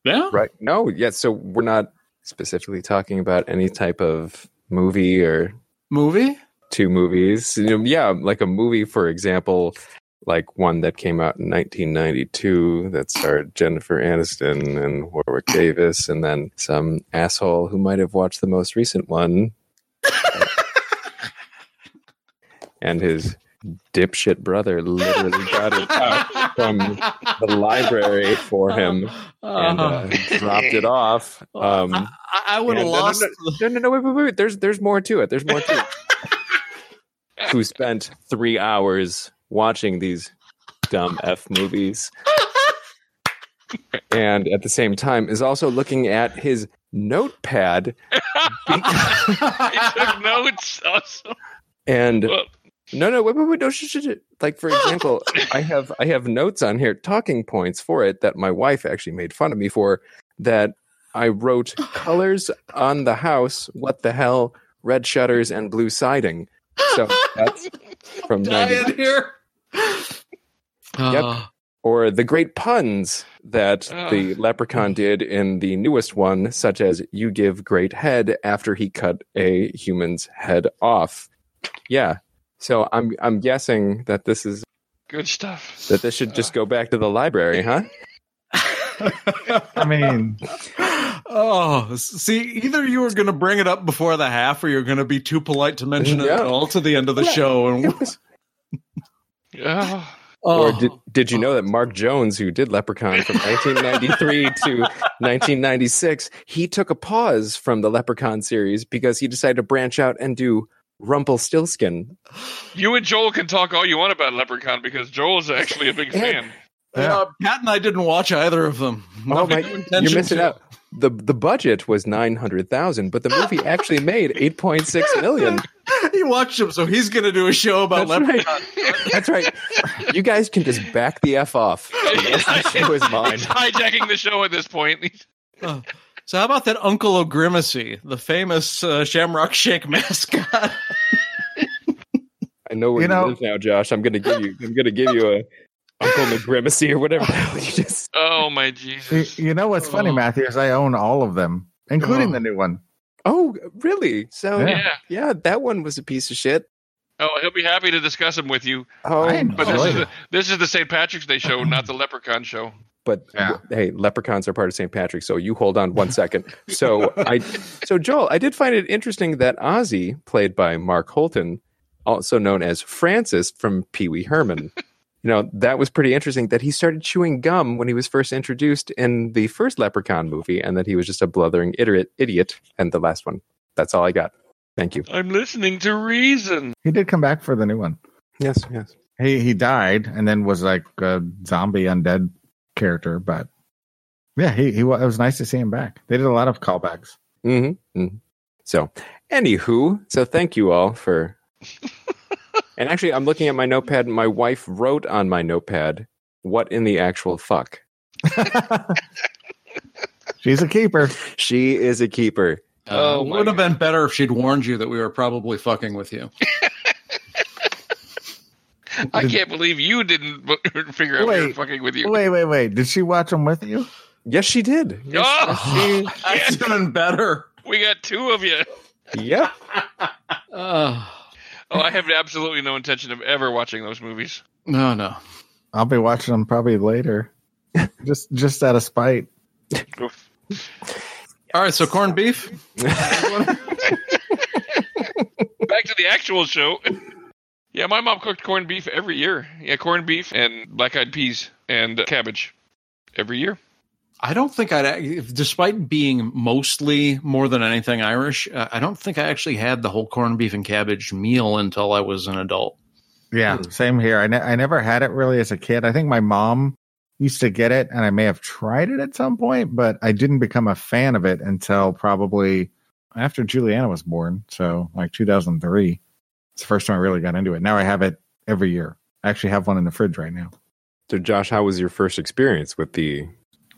Speaker 1: Yeah.
Speaker 4: right? No, yeah. So we're not specifically talking about any type of movie or
Speaker 1: Movie.
Speaker 4: two movies. Yeah, like a movie, for example, like one that came out in 1992 that starred Jennifer Aniston and Warwick Davis, and then some asshole who might have watched the most recent one and his dipshit brother literally got it out from the library for him and uh, dropped it off. Um,
Speaker 1: I, I would have
Speaker 4: yeah, no, no,
Speaker 1: lost.
Speaker 4: no, no, no, wait, wait, wait. There's there's more to it. There's more to it. Who spent three hours watching these dumb f movies, and at the same time is also looking at his notepad
Speaker 2: he took notes. Also.
Speaker 4: and
Speaker 2: Well,
Speaker 4: no, no, wait, wait, wait, no, sh- sh- sh- like for example, I have I have notes on here, talking points for it that my wife actually made fun of me for. That I wrote colors on the house. What the hell? Red shutters and blue siding. So that's from 90,
Speaker 1: Dying here.
Speaker 4: Yep.
Speaker 1: Uh,
Speaker 4: or the great puns that
Speaker 2: Ugh.
Speaker 4: the leprechaun did in the newest one, such as "You give great head" after he cut a human's head off. Yeah. So I'm I'm guessing that this is
Speaker 2: good stuff.
Speaker 4: that this should just go back to the library, huh?
Speaker 3: I mean,
Speaker 1: oh, see, either you were going to bring it up before the half, or you're going to be too polite to mention it at all to the end of the show. And
Speaker 2: Oh,
Speaker 1: oh,
Speaker 4: Or did did you know that Mark Jones, who did Leprechaun from 1993 to 1996, he took a pause from the Leprechaun series because he decided to branch out and do Rumpelstiltskin.
Speaker 2: you and Joel can talk all you want about Leprechaun because Joel is actually a big fan.
Speaker 1: uh, Pat and I didn't watch either of them.
Speaker 4: Oh my, you're missing
Speaker 1: to.
Speaker 4: out. The the budget was 900,000, but the movie actually made 8.6 million.
Speaker 1: He watched them, so he's going to do a show about
Speaker 4: That's right.
Speaker 1: Leprechaun.
Speaker 4: That's right. You guys can just back the f off. The rest of the show is mine.
Speaker 2: He's hijacking the show at this point.
Speaker 1: So how about that Uncle O'Grimacey, the famous uh, Shamrock Shake mascot?
Speaker 4: I know where
Speaker 3: You
Speaker 4: you,
Speaker 3: know-
Speaker 4: live now, Josh. I'm gonna give you. I'm gonna give you a Uncle O'Grimacey or whatever you just.
Speaker 2: Oh my Jesus!
Speaker 3: you know what's funny,
Speaker 1: Oh.
Speaker 3: Matthew, is I own all of them, including
Speaker 1: Oh.
Speaker 3: the new one.
Speaker 4: Oh, really? So
Speaker 3: Yeah.
Speaker 4: yeah.
Speaker 2: Yeah.
Speaker 4: that one was a piece of shit.
Speaker 2: Oh, he'll be happy to discuss them with you.
Speaker 4: Oh,
Speaker 2: But this is the, this is the St. Patrick's Day show, not the Leprechaun show.
Speaker 4: But
Speaker 3: Yeah.
Speaker 4: hey, leprechauns are part of St. Patrick, so you hold on one second. So I, so Joel, I did find it interesting that Ozzy, played by Mark Holton, also known as Francis from Pee Wee Herman. you know, that was pretty interesting that he started chewing gum when he was first introduced in the first Leprechaun movie and that he was just a blithering idiot, idiot. And the last one. That's all I got. Thank you.
Speaker 2: I'm listening to reason.
Speaker 3: He did come back for the new one.
Speaker 4: Yes, yes.
Speaker 3: He he died and then was like a zombie undead character, but yeah, he he it was nice to see him back. They did a lot of callbacks.
Speaker 4: Mm-hmm. hmm So, anywho, so thank you all for. and actually, I'm looking at my notepad. My wife wrote on my notepad, "What in the actual fuck?"
Speaker 3: She's a keeper.
Speaker 4: She is a keeper.
Speaker 2: Oh,
Speaker 1: Uh, would have been better if she'd warned you that we were probably fucking with you.
Speaker 2: I can't believe you didn't figure out we were
Speaker 3: Wait,
Speaker 2: fucking with you.
Speaker 3: Wait, wait, wait. Did she watch them with you?
Speaker 4: Yes, she did. Yes,
Speaker 2: Oh,
Speaker 1: That's even better.
Speaker 2: we got two of you.
Speaker 4: Yep.
Speaker 1: Uh,
Speaker 2: Oh, I have absolutely no intention of ever watching those movies.
Speaker 1: no, no.
Speaker 3: I'll be watching them probably later. just just out of spite.
Speaker 2: Oof.
Speaker 1: All right, so corned beef.
Speaker 2: Back to the actual show. Yeah, my mom cooked corned beef every year. Yeah, corned beef and black eyed peas and cabbage every year.
Speaker 1: I don't think I'd, despite being mostly more than anything Irish, uh, I don't think I actually had the whole corned beef and cabbage meal until I was an adult.
Speaker 3: Yeah, same here. I, ne- I never had it really as a kid. I think my mom used to get it, and I may have tried it at some point, but I didn't become a fan of it until probably after Juliana was born. So, like 2003. It's the first time I really got into it. Now I have it every year. I actually have one in the fridge right now.
Speaker 4: So, Josh, how was your first experience with the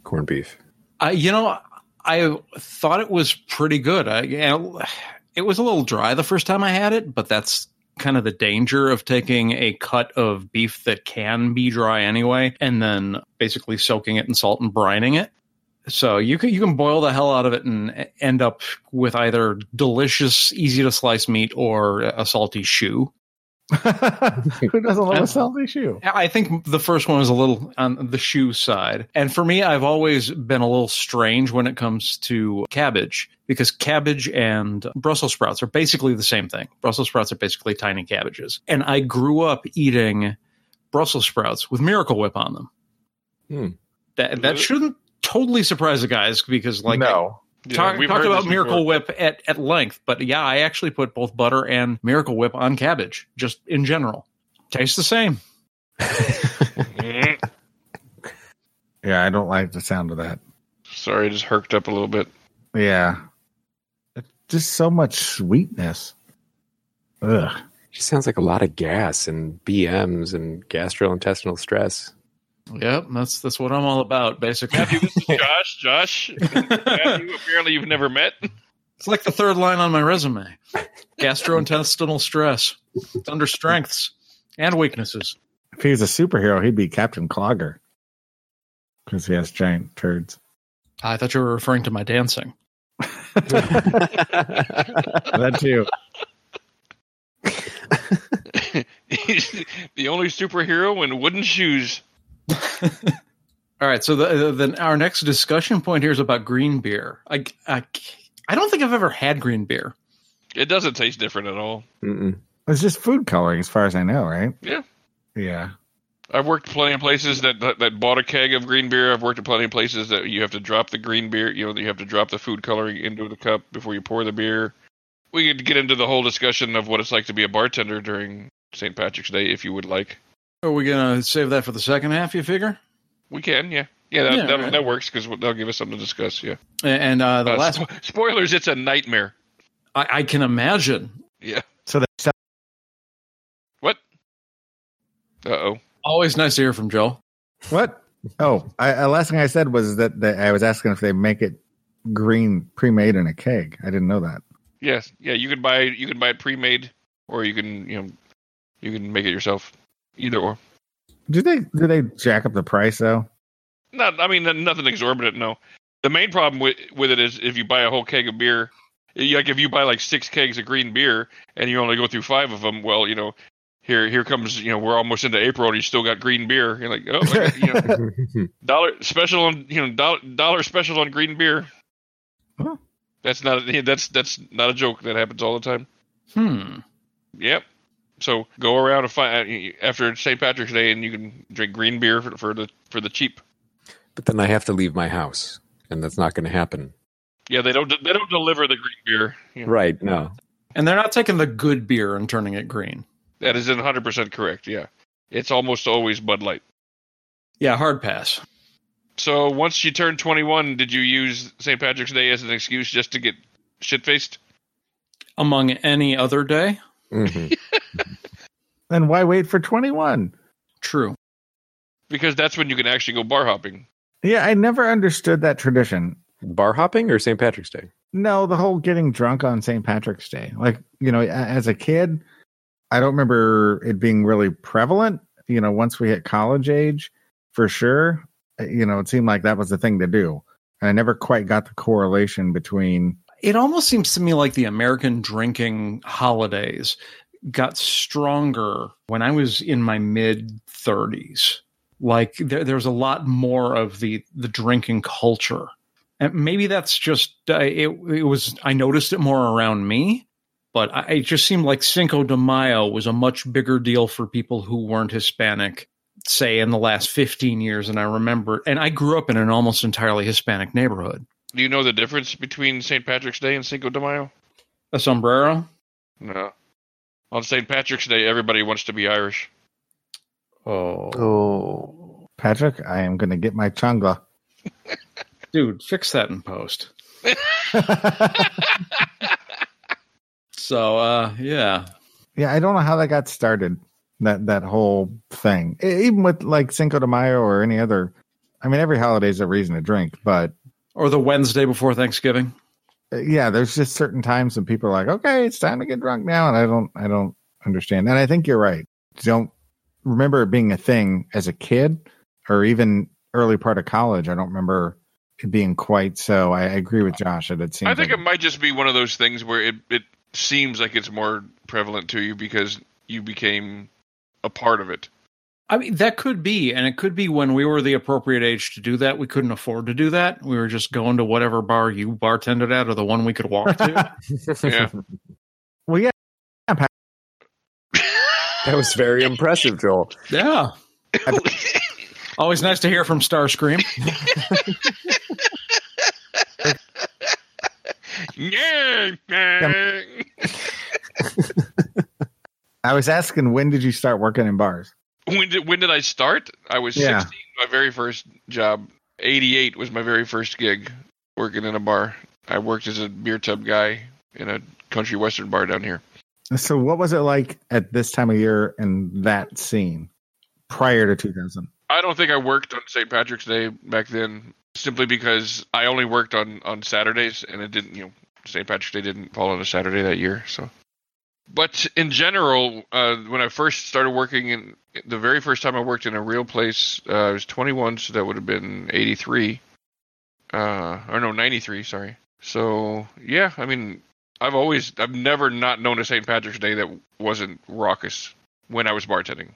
Speaker 4: corned beef?
Speaker 1: I, you know, I thought it was pretty good. I, you know, it was a little dry the first time I had it, but that's kind of the danger of taking a cut of beef that can be dry anyway, and then basically soaking it in salt and brining it. So you can you can boil the hell out of it and end up with either delicious, easy to slice meat or a salty shoe.
Speaker 3: Who doesn't love a salty shoe?
Speaker 1: I think the first one was a little on the shoe side. And for me, I've always been a little strange when it comes to cabbage because cabbage and Brussels sprouts are basically the same thing. Brussels sprouts are basically tiny cabbages. And I grew up eating Brussels sprouts with Miracle Whip on them.
Speaker 4: Hmm.
Speaker 1: That that shouldn't totally surprise the guys because like
Speaker 3: no.
Speaker 2: Yeah,
Speaker 1: talk,
Speaker 2: we've
Speaker 1: talked about Miracle
Speaker 2: before.
Speaker 1: Whip at, at length, but yeah, I actually put both butter and Miracle Whip on cabbage, just in general. Tastes the same.
Speaker 3: Yeah, I don't like the sound of that.
Speaker 2: Sorry, I just herked up a little bit.
Speaker 3: Yeah. It's just so much sweetness. Ugh.
Speaker 4: She sounds like a lot of gas and BMs and gastrointestinal stress.
Speaker 1: Yep, that's that's what I'm all about, basically.
Speaker 2: Matthew, this is Josh. Josh, Matthew, apparently you've never met.
Speaker 1: It's like the third line on my resume. Gastrointestinal stress. It's under strengths and weaknesses.
Speaker 3: If he was a superhero, he'd be Captain Clogger. Because he has giant turds.
Speaker 1: I thought you were referring to my dancing.
Speaker 3: that too.
Speaker 2: He's the only superhero in wooden shoes.
Speaker 1: All right, so the, then our next discussion point here is about green beer. I, I, I don't think I've ever had green beer.
Speaker 2: It doesn't taste different at all.
Speaker 4: Mm-mm.
Speaker 3: It's just food coloring, as far as I know, right?
Speaker 2: Yeah.
Speaker 3: Yeah.
Speaker 2: I've worked plenty of places that, that that bought a keg of green beer. I've worked at plenty of places that you have to drop the green beer. You know, you have to drop the food coloring into the cup before you pour the beer. We could get into the whole discussion of what it's like to be a bartender during St. Patrick's Day, if you would like.
Speaker 1: Are we gonna save that for the second half? You figure?
Speaker 2: We can, yeah, yeah, that
Speaker 1: Yeah,
Speaker 2: that,
Speaker 1: right.
Speaker 2: that works because they'll give us something to discuss. Yeah.
Speaker 1: And uh, the
Speaker 2: Uh,
Speaker 1: last,
Speaker 2: spo- spoilers, it's a nightmare.
Speaker 1: I, I can imagine.
Speaker 2: Yeah.
Speaker 3: So they sell
Speaker 2: What? Uh oh.
Speaker 1: Always nice to hear from Joe.
Speaker 3: what? Oh, I, uh, last thing I said was that they, I was asking if they make it green pre-made in a keg. I didn't know that.
Speaker 2: Yes, yeah. You can buy you can buy it pre-made, or you can you know you can make it yourself. Either or.
Speaker 3: Do they do they jack up the price though?
Speaker 2: Not, I mean, nothing exorbitant. No. The main problem with with it is if you buy a whole keg of beer, like if you buy like six kegs of green beer and you only go through five of them, well, you know, here here comes you know we're almost into April and you still got green beer. You're like, oh, I got, you know, dollar special on you know dollar, dollar special on green beer.
Speaker 3: Huh.
Speaker 2: That's not that's that's not a joke. That happens all the time.
Speaker 1: Hmm.
Speaker 2: Yep. So go around and find uh, after St. Patrick's Day, and you can drink green beer for, for the for the cheap.
Speaker 4: But then I have to leave my house, and that's not going to happen.
Speaker 2: Yeah, they don't they don't deliver the green beer. Yeah.
Speaker 4: Right? No.
Speaker 1: And they're not taking the good beer and turning it green.
Speaker 2: That is 100 percent correct. Yeah, it's almost always Bud Light.
Speaker 1: Yeah, hard pass.
Speaker 2: So once you turned 21, did you use St. Patrick's Day as an excuse just to get shit faced?
Speaker 1: Among any other day,
Speaker 4: hmm
Speaker 3: Then why wait for 21?
Speaker 1: true.
Speaker 2: Because that's when you can actually go bar hopping.
Speaker 3: Yeah, I never understood that tradition.
Speaker 4: Bar hopping or St. Patrick's Day?
Speaker 3: No, the whole getting drunk on St. Patrick's Day. Like, you know, as a kid, I don't remember it being really prevalent. You know, once we hit college age, for sure, uh, you know, it seemed like that was the thing to do. And I never quite got the correlation between,
Speaker 1: It almost seems to me like the American drinking holidays got stronger when I was in my mid 30s. Like there, there's a lot more of the the drinking culture, and maybe that's just uh, it. It was I noticed it more around me, but I, it just seemed like Cinco de Mayo was a much bigger deal for people who weren't Hispanic. Say in the last 15 years, and I remember, and I grew up in an almost entirely Hispanic neighborhood.
Speaker 2: Do you know the difference between St. Patrick's Day and Cinco de Mayo?
Speaker 1: A sombrero,
Speaker 2: No. On St. Patrick's Day, everybody wants to be Irish.
Speaker 1: oh,
Speaker 4: Oh.
Speaker 3: Patrick, I am going to get my changla.
Speaker 1: dude, fix that in post. So, uh, yeah,
Speaker 3: Yeah, I don't know how that got started. That that whole thing, even with like Cinco de Mayo or any other. I mean, every holiday is a reason to drink, but
Speaker 1: or the Wednesday before Thanksgiving.
Speaker 3: uh, yeah, there's just certain times when people are like, "Okay, it's time to get drunk now," and I don't, I don't understand. And I think you're right. Don't remember it being a thing as a kid or even early part of college. I don't remember it being quite so. I, I agree with Josh that it seems.
Speaker 2: I think
Speaker 3: like,
Speaker 2: it might just be one of those things where it, it seems like it's more prevalent to you because you became a part of it.
Speaker 1: I mean, that could be, and it could be when we were the appropriate age to do that. We couldn't afford to do that. We were just going to whatever bar you bartended at, or the one we could walk to.
Speaker 2: Yeah.
Speaker 3: well, yeah,
Speaker 4: That was very impressive, Joel.
Speaker 1: yeah, always nice to hear from Starscream.
Speaker 2: yeah.
Speaker 3: I was asking when did you start working in bars?
Speaker 2: When did when did I start? I was
Speaker 3: Yeah.
Speaker 2: 16. My very first job. 88 was my very first gig working in a bar. I worked as a beer tub guy in a country western bar down here.
Speaker 3: So, what was it like at this time of year in that scene prior to 2000?
Speaker 2: I don't think I worked on St. Patrick's Day back then simply because I only worked on on Saturdays and it didn't, you know, St. Patrick's Day didn't fall on a Saturday that year, so but in general, uh, when I first started working in the very first time I worked in a real place, uh, I was 21, so that would have been 83. Uh, or no, 93, sorry. So, yeah, I mean, I've always, I've never not known a St. Patrick's Day that wasn't raucous when I was bartending.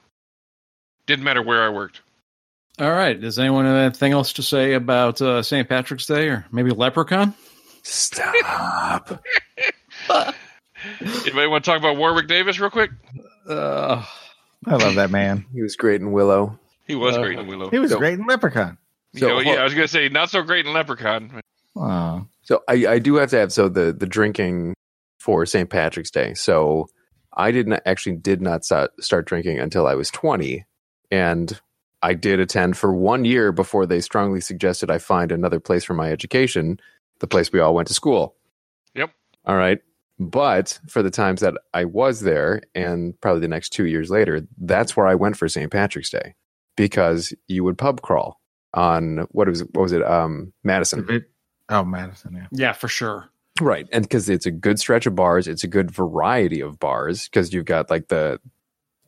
Speaker 2: Didn't matter where I worked.
Speaker 1: All right. Does anyone have anything else to say about uh, St. Patrick's Day or maybe Leprechaun?
Speaker 4: Stop.
Speaker 2: Anybody want to talk about Warwick Davis real quick?
Speaker 1: Uh,
Speaker 3: I love that man.
Speaker 4: he was great in Willow.
Speaker 2: He was
Speaker 1: Uh,
Speaker 2: great in Willow.
Speaker 3: He was
Speaker 4: So-
Speaker 3: great in Leprechaun.
Speaker 2: You
Speaker 4: So,
Speaker 2: know, yeah, I was gonna say not so great in Leprechaun.
Speaker 3: Oh,
Speaker 4: So I, I do have to have so the the drinking for St. Patrick's Day. So I didn't actually did not start, start drinking until I was 20 and I did attend for one year before they strongly suggested I find another place for my education, the place we all went to school.
Speaker 2: Yep.
Speaker 4: All right. But for the times that I was there and probably the next 2 years later, that's where I went for St. Patrick's Day because you would pub crawl on what was what was it um Madison.
Speaker 3: oh, Madison. Yeah.
Speaker 1: yeah, for sure.
Speaker 4: Right. And because it's a good stretch of bars, it's a good variety of bars because you've got like the,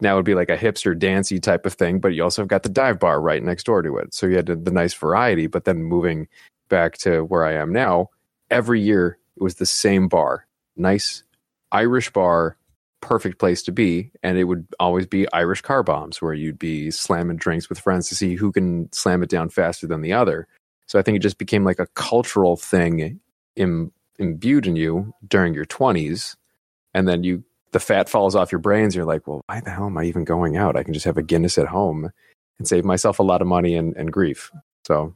Speaker 4: now it would be like a hipster dancey type of thing, but you also have got the dive bar right next door to it. So you had the, the nice variety. But then moving back to where I am now, every year it was the same bar, nice Irish bar, perfect place to be. And it would always be Irish car bombs where you'd be slamming drinks with friends to see who can slam it down faster than the other. So I think it just became like a cultural thing Im, imbued in you during your 20s. And then you the fat falls off your brains. You're like, well, why the hell am I even going out? I can just have a Guinness at home and save myself a lot of money and, and grief. So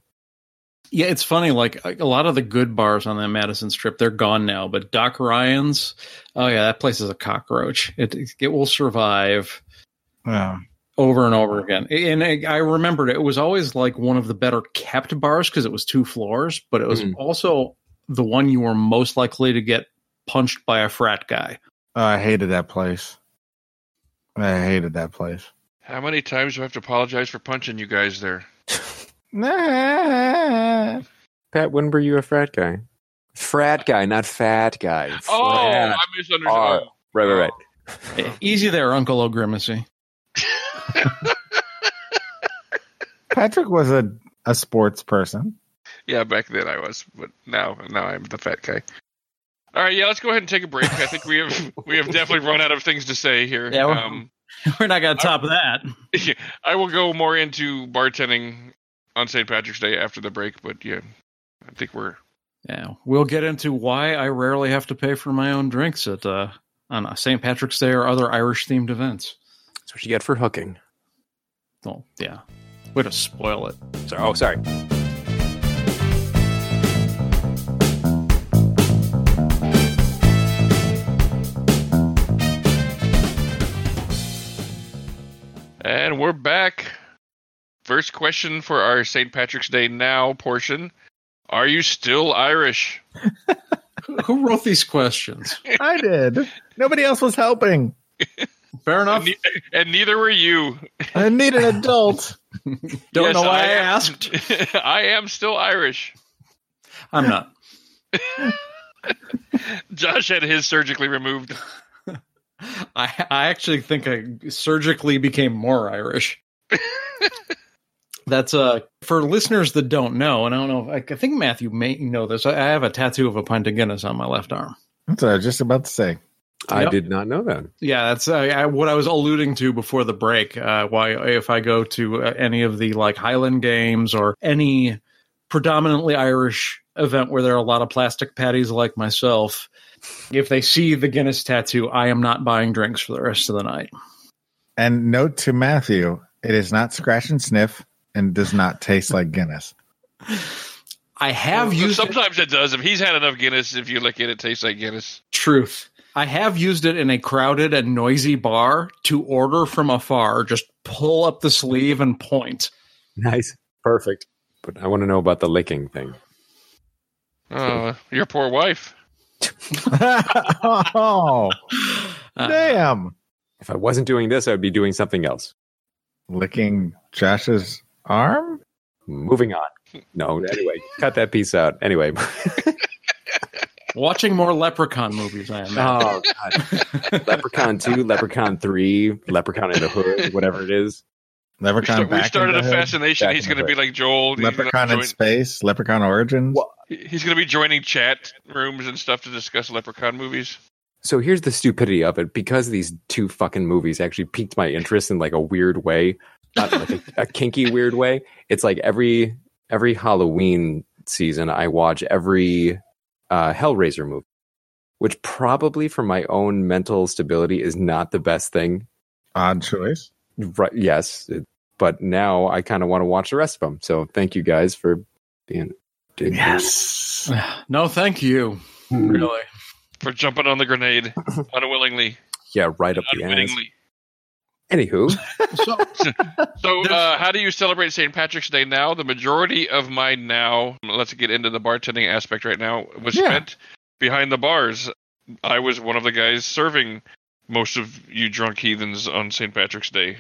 Speaker 1: Yeah, it's funny. Like a a lot of the good bars on that Madison Strip, they're gone now. But Doc Ryan's, oh yeah, that place is a cockroach. It it will survive
Speaker 3: Yeah.
Speaker 1: over and over again. And I I remembered it was always like one of the better kept bars because it was two floors, but it was
Speaker 4: Mhm.
Speaker 1: also the one you were most likely to get punched by a frat guy.
Speaker 3: Oh, I hated that place. I hated that place.
Speaker 2: How many times do I have to apologize for punching you guys there?
Speaker 3: Nah.
Speaker 4: Pat, when were you a frat guy? Frat guy, not fat guy.
Speaker 2: Oh, I misunderstood.
Speaker 4: R.
Speaker 2: Oh.
Speaker 4: right, right, right.
Speaker 1: Easy there, Uncle O'Grimacey.
Speaker 3: Patrick was a, a sports person.
Speaker 2: Yeah, back then I was, but now now I'm the fat guy. All right, yeah, let's go ahead and take a break. I think we have we have definitely run out of things to say here.
Speaker 1: Yeah, we're-
Speaker 2: um,
Speaker 1: We're not gonna top that.
Speaker 2: I will go more into bartending on St. Patrick's Day after the break, but yeah, I think we're
Speaker 1: Yeah, we'll get into why I rarely have to pay for my own drinks at uh, on St. Patrick's Day or other Irish themed events.
Speaker 4: That's what you get for hooking.
Speaker 1: Well, yeah, way to spoil it.
Speaker 4: Sorry. Oh, sorry.
Speaker 2: and we're back. First question for our St. Patrick's Day now portion: Are you still Irish?
Speaker 1: Who- Who wrote these questions?
Speaker 3: I did. Nobody else was helping.
Speaker 1: Fair enough.
Speaker 2: And, ne- and neither were you.
Speaker 3: I need an adult.
Speaker 1: Don't
Speaker 2: Yes,
Speaker 1: know why I,
Speaker 2: am-
Speaker 1: asked.
Speaker 2: I am still Irish.
Speaker 1: I'm not.
Speaker 2: Josh had his surgically removed.
Speaker 1: I I actually think I surgically became more Irish. That's uh for listeners that don't know, and I don't know. I, I think Matthew may know this. I, I have a tattoo of a pint of Guinness on my left arm.
Speaker 3: That's what I was just about to say.
Speaker 4: I
Speaker 1: Yep.
Speaker 4: did not know that.
Speaker 1: Yeah, that's uh, I, what I was alluding to before the break. Uh, why, if I go to uh, any of the like Highland Games or any predominantly Irish event where there are a lot of plastic paddies like myself, if they see the Guinness tattoo, I am not buying drinks for the rest of the night.
Speaker 3: And note to Matthew, it is not scratch and sniff and does not taste like Guinness.
Speaker 1: I have
Speaker 2: Well,
Speaker 1: used
Speaker 2: Sometimes it does. If he's had enough Guinness, if you lick it, it tastes like Guinness.
Speaker 1: truth. I have used it in a crowded and noisy bar to order from afar. Just pull up the sleeve and point.
Speaker 4: Nice. Perfect. But I want to know about the licking thing.
Speaker 2: Oh, your poor wife.
Speaker 3: oh,
Speaker 1: Uh,
Speaker 3: damn.
Speaker 4: If I wasn't doing this, I would be doing something else.
Speaker 3: Licking Josh's arm?
Speaker 4: Moving on. No, anyway, cut that piece out. Anyway.
Speaker 1: watching more Leprechaun movies. I am.
Speaker 4: Oh, God. Leprechaun 2, Leprechaun 3, Leprechaun in the Hood, whatever it is.
Speaker 3: Leprechaun
Speaker 2: we
Speaker 3: back
Speaker 2: started
Speaker 3: in
Speaker 2: a
Speaker 3: hood?
Speaker 2: fascination.
Speaker 4: Back
Speaker 2: He's going to be like Joel.
Speaker 3: Leprechaun in
Speaker 2: join-
Speaker 3: space, Leprechaun Origins.
Speaker 4: Well-
Speaker 2: He's going to be joining chat rooms and stuff to discuss Leprechaun movies.
Speaker 4: So here's the stupidity of it. Because these two fucking movies actually piqued my interest in like a weird way, not like a, a kinky weird way. It's like every every Halloween season, I watch every uh, Hellraiser movie, which probably for my own mental stability is not the best thing.
Speaker 3: Odd choice.
Speaker 4: Right? Yes, it- but now I kind of want to watch the rest of them. So thank you guys for being.
Speaker 3: Yes.
Speaker 1: No, thank you. Really.
Speaker 2: For jumping on the grenade unwillingly.
Speaker 4: Yeah, right up the ass.
Speaker 2: Unwittingly.
Speaker 4: Anywho,
Speaker 1: So,
Speaker 2: So, uh, how do you celebrate St. Patrick's Day now? The majority of my now, let's get into the bartending aspect right now, was
Speaker 3: Yeah.
Speaker 2: spent behind the bars. I was one of the guys serving most of you drunk heathens on St. Patrick's Day.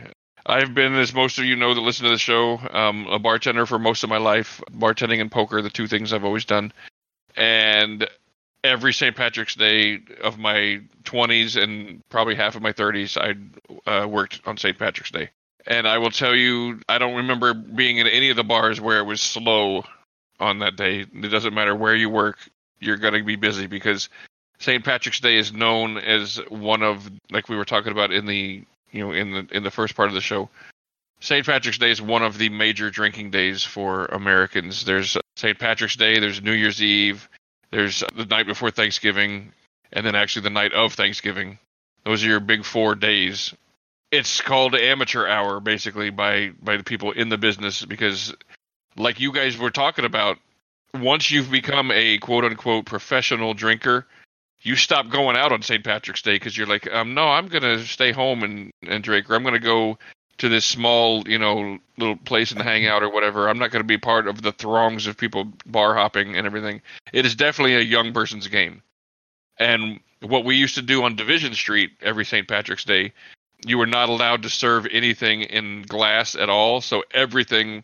Speaker 2: I've been, as most of you know that listen to the show, um, a bartender for most of my life. Bartending and poker, the two things I've always done. And every St. Patrick's Day of my 20s and probably half of my 30s, I uh, worked on St. Patrick's Day. And I will tell you, I don't remember being in any of the bars where it was slow on that day. It doesn't matter where you work, you're going to be busy because St. Patrick's Day is known as one of, like we were talking about in the, you know, in the in the first part of the show. St. Patrick's Day is one of the major drinking days for Americans. There's St. Patrick's Day, there's New Year's Eve, there's the night before Thanksgiving, and then actually the night of Thanksgiving. Those are your big four days. It's called amateur hour basically by by the people in the business because like you guys were talking about, once you've become a quote unquote professional drinker, you stop going out on St. Patrick's Day because you're like, um, no, I'm gonna stay home and and drink, or I'm gonna go to this small, you know, little place and hang out or whatever. I'm not gonna be part of the throngs of people bar hopping and everything. It is definitely a young person's game, and what we used to do on Division Street every St. Patrick's Day, you were not allowed to serve anything in glass at all. So everything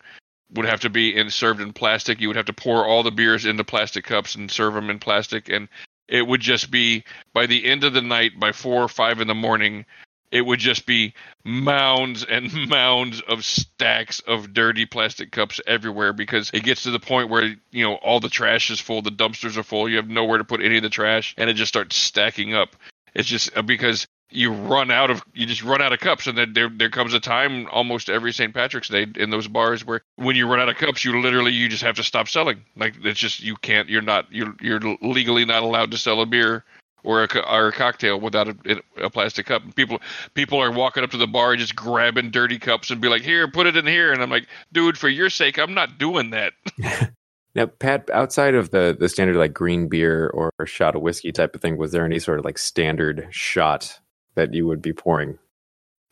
Speaker 2: would have to be in served in plastic. You would have to pour all the beers into plastic cups and serve them in plastic, and it would just be by the end of the night, by four or five in the morning, it would just be mounds and mounds of stacks of dirty plastic cups everywhere because it gets to the point where you know all the trash is full, the dumpsters are full, you have nowhere to put any of the trash, and it just starts stacking up. It's just uh, because you run out of you just run out of cups and then there there comes a time almost every St. Patrick's Day in those bars where when you run out of cups you literally you just have to stop selling like it's just you can't you're not you're you're legally not allowed to sell a beer or a, or a cocktail without a, a plastic cup people people are walking up to the bar and just grabbing dirty cups and be like here put it in here and I'm like dude for your sake I'm not doing that
Speaker 4: Now, Pat, outside of the the standard like green beer or shot of whiskey type of thing, was there any sort of like standard shot that you would be pouring?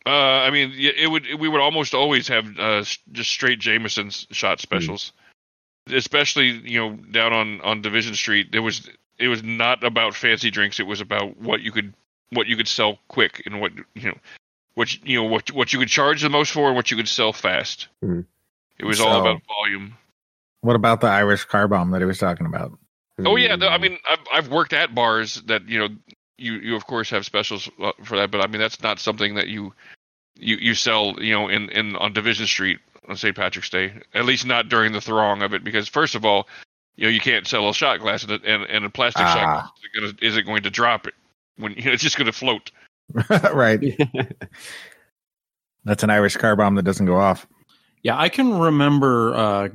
Speaker 2: Uh, I mean, it would. We would almost always have uh, just straight Jameson's shot specials, especially you know down on on Division Street. there was it was not about fancy drinks. It was about what you could what you could sell quick and what you know what you- know what what you could charge the most for and what you could sell fast.
Speaker 4: Mhm.
Speaker 2: It was all about volume.
Speaker 3: What about the Irish car bomb that he was talking about?
Speaker 2: Oh yeah, I mean, I've I've worked at bars that you know you you of course have specials uh, for that, but I mean that's not something that you you you sell you know in in on Division Street on St. Patrick's Day. At least not during the throng of it, because first of all, you know you can't sell a shot glass and a, and, and a plastic shot
Speaker 3: Ah.
Speaker 2: glass isn't, gonna, isn't going to drop it when you know, it's just going to float.
Speaker 3: right. That's an Irish car bomb that doesn't go off.
Speaker 1: Yeah, I can remember uh,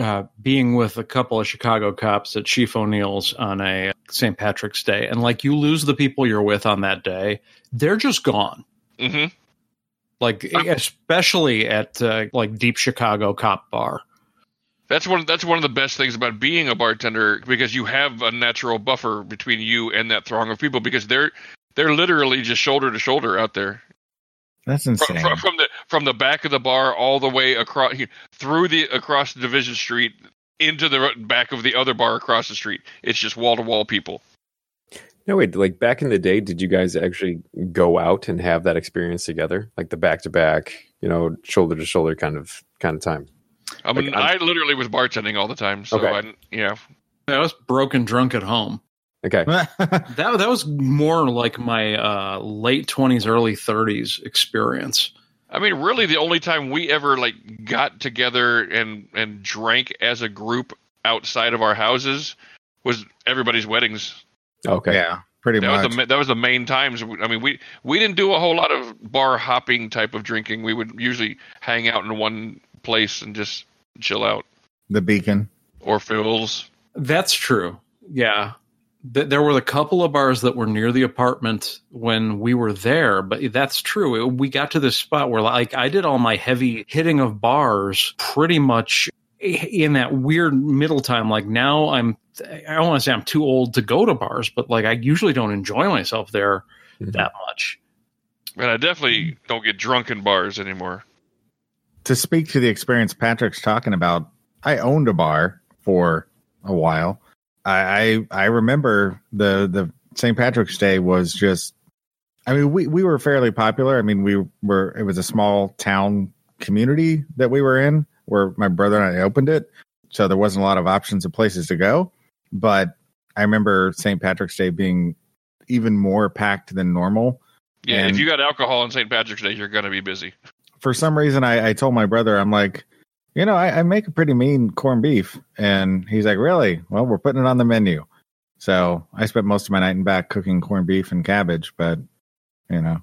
Speaker 1: uh, being with a couple of Chicago cops at Chief O'Neill's on a St. Patrick's Day, and like you lose the people you're with on that day, they're just gone.
Speaker 2: hmm
Speaker 1: Like especially at uh, like Deep Chicago Cop Bar.
Speaker 2: That's one. That's one of the best things about being a bartender because you have a natural buffer between you and that throng of people because they're they're literally just shoulder to shoulder out there.
Speaker 3: That's
Speaker 2: from,
Speaker 3: insane.
Speaker 2: from, from the from the back of the bar all the way across through the across the division street into the back of the other bar across the street. It's just wall to wall people.
Speaker 4: No, wait, like back in the day, did you guys actually go out and have that experience together? Like the back to back, you know, shoulder to shoulder kind of kind of time.
Speaker 2: I mean,
Speaker 4: Like,
Speaker 2: I literally was bartending all the time, so
Speaker 4: Okay.
Speaker 2: I, yeah.
Speaker 1: I was broken drunk at home.
Speaker 4: Okay.
Speaker 1: That that was more like my uh, late twenties, early thirties experience.
Speaker 2: I mean, really, the only time we ever like got together and and drank as a group outside of our houses was everybody's weddings.
Speaker 4: Okay.
Speaker 3: yeah, pretty
Speaker 2: That
Speaker 3: much.
Speaker 2: was the that was the main times. I mean, we we didn't do a whole lot of bar hopping type of drinking. We would usually hang out in one place and just chill out.
Speaker 3: the beacon.
Speaker 2: Or Phil's.
Speaker 1: That's true. Yeah. Th- There were a couple of bars that were near the apartment when we were there, but that's true. It- We got to this spot where, like, I did all my heavy hitting of bars pretty much in that weird middle time. Like, now I'm, I don't want to say I'm too old to go to bars, but like, I usually don't enjoy myself there
Speaker 4: Mhm.
Speaker 1: that much.
Speaker 2: And I definitely don't get drunk in bars anymore.
Speaker 3: To speak to the experience Patrick's talking about, I owned a bar for a while. I I, I remember the the St. Patrick's Day was just. I mean, we we were fairly popular. I mean, we were. It was a small town community that we were in, where my brother and I opened it. So there wasn't a lot of options of places to go. But I remember St. Patrick's Day being even more packed than normal.
Speaker 2: Yeah,
Speaker 3: And-
Speaker 2: if you got alcohol on St. Patrick's Day, you're going to be busy.
Speaker 3: For some reason I, I told my brother i'm like you know I, I make a pretty mean corned beef. And he's like really? Well we're putting it on the menu. So i spent most of my night in back cooking corned beef and cabbage but you know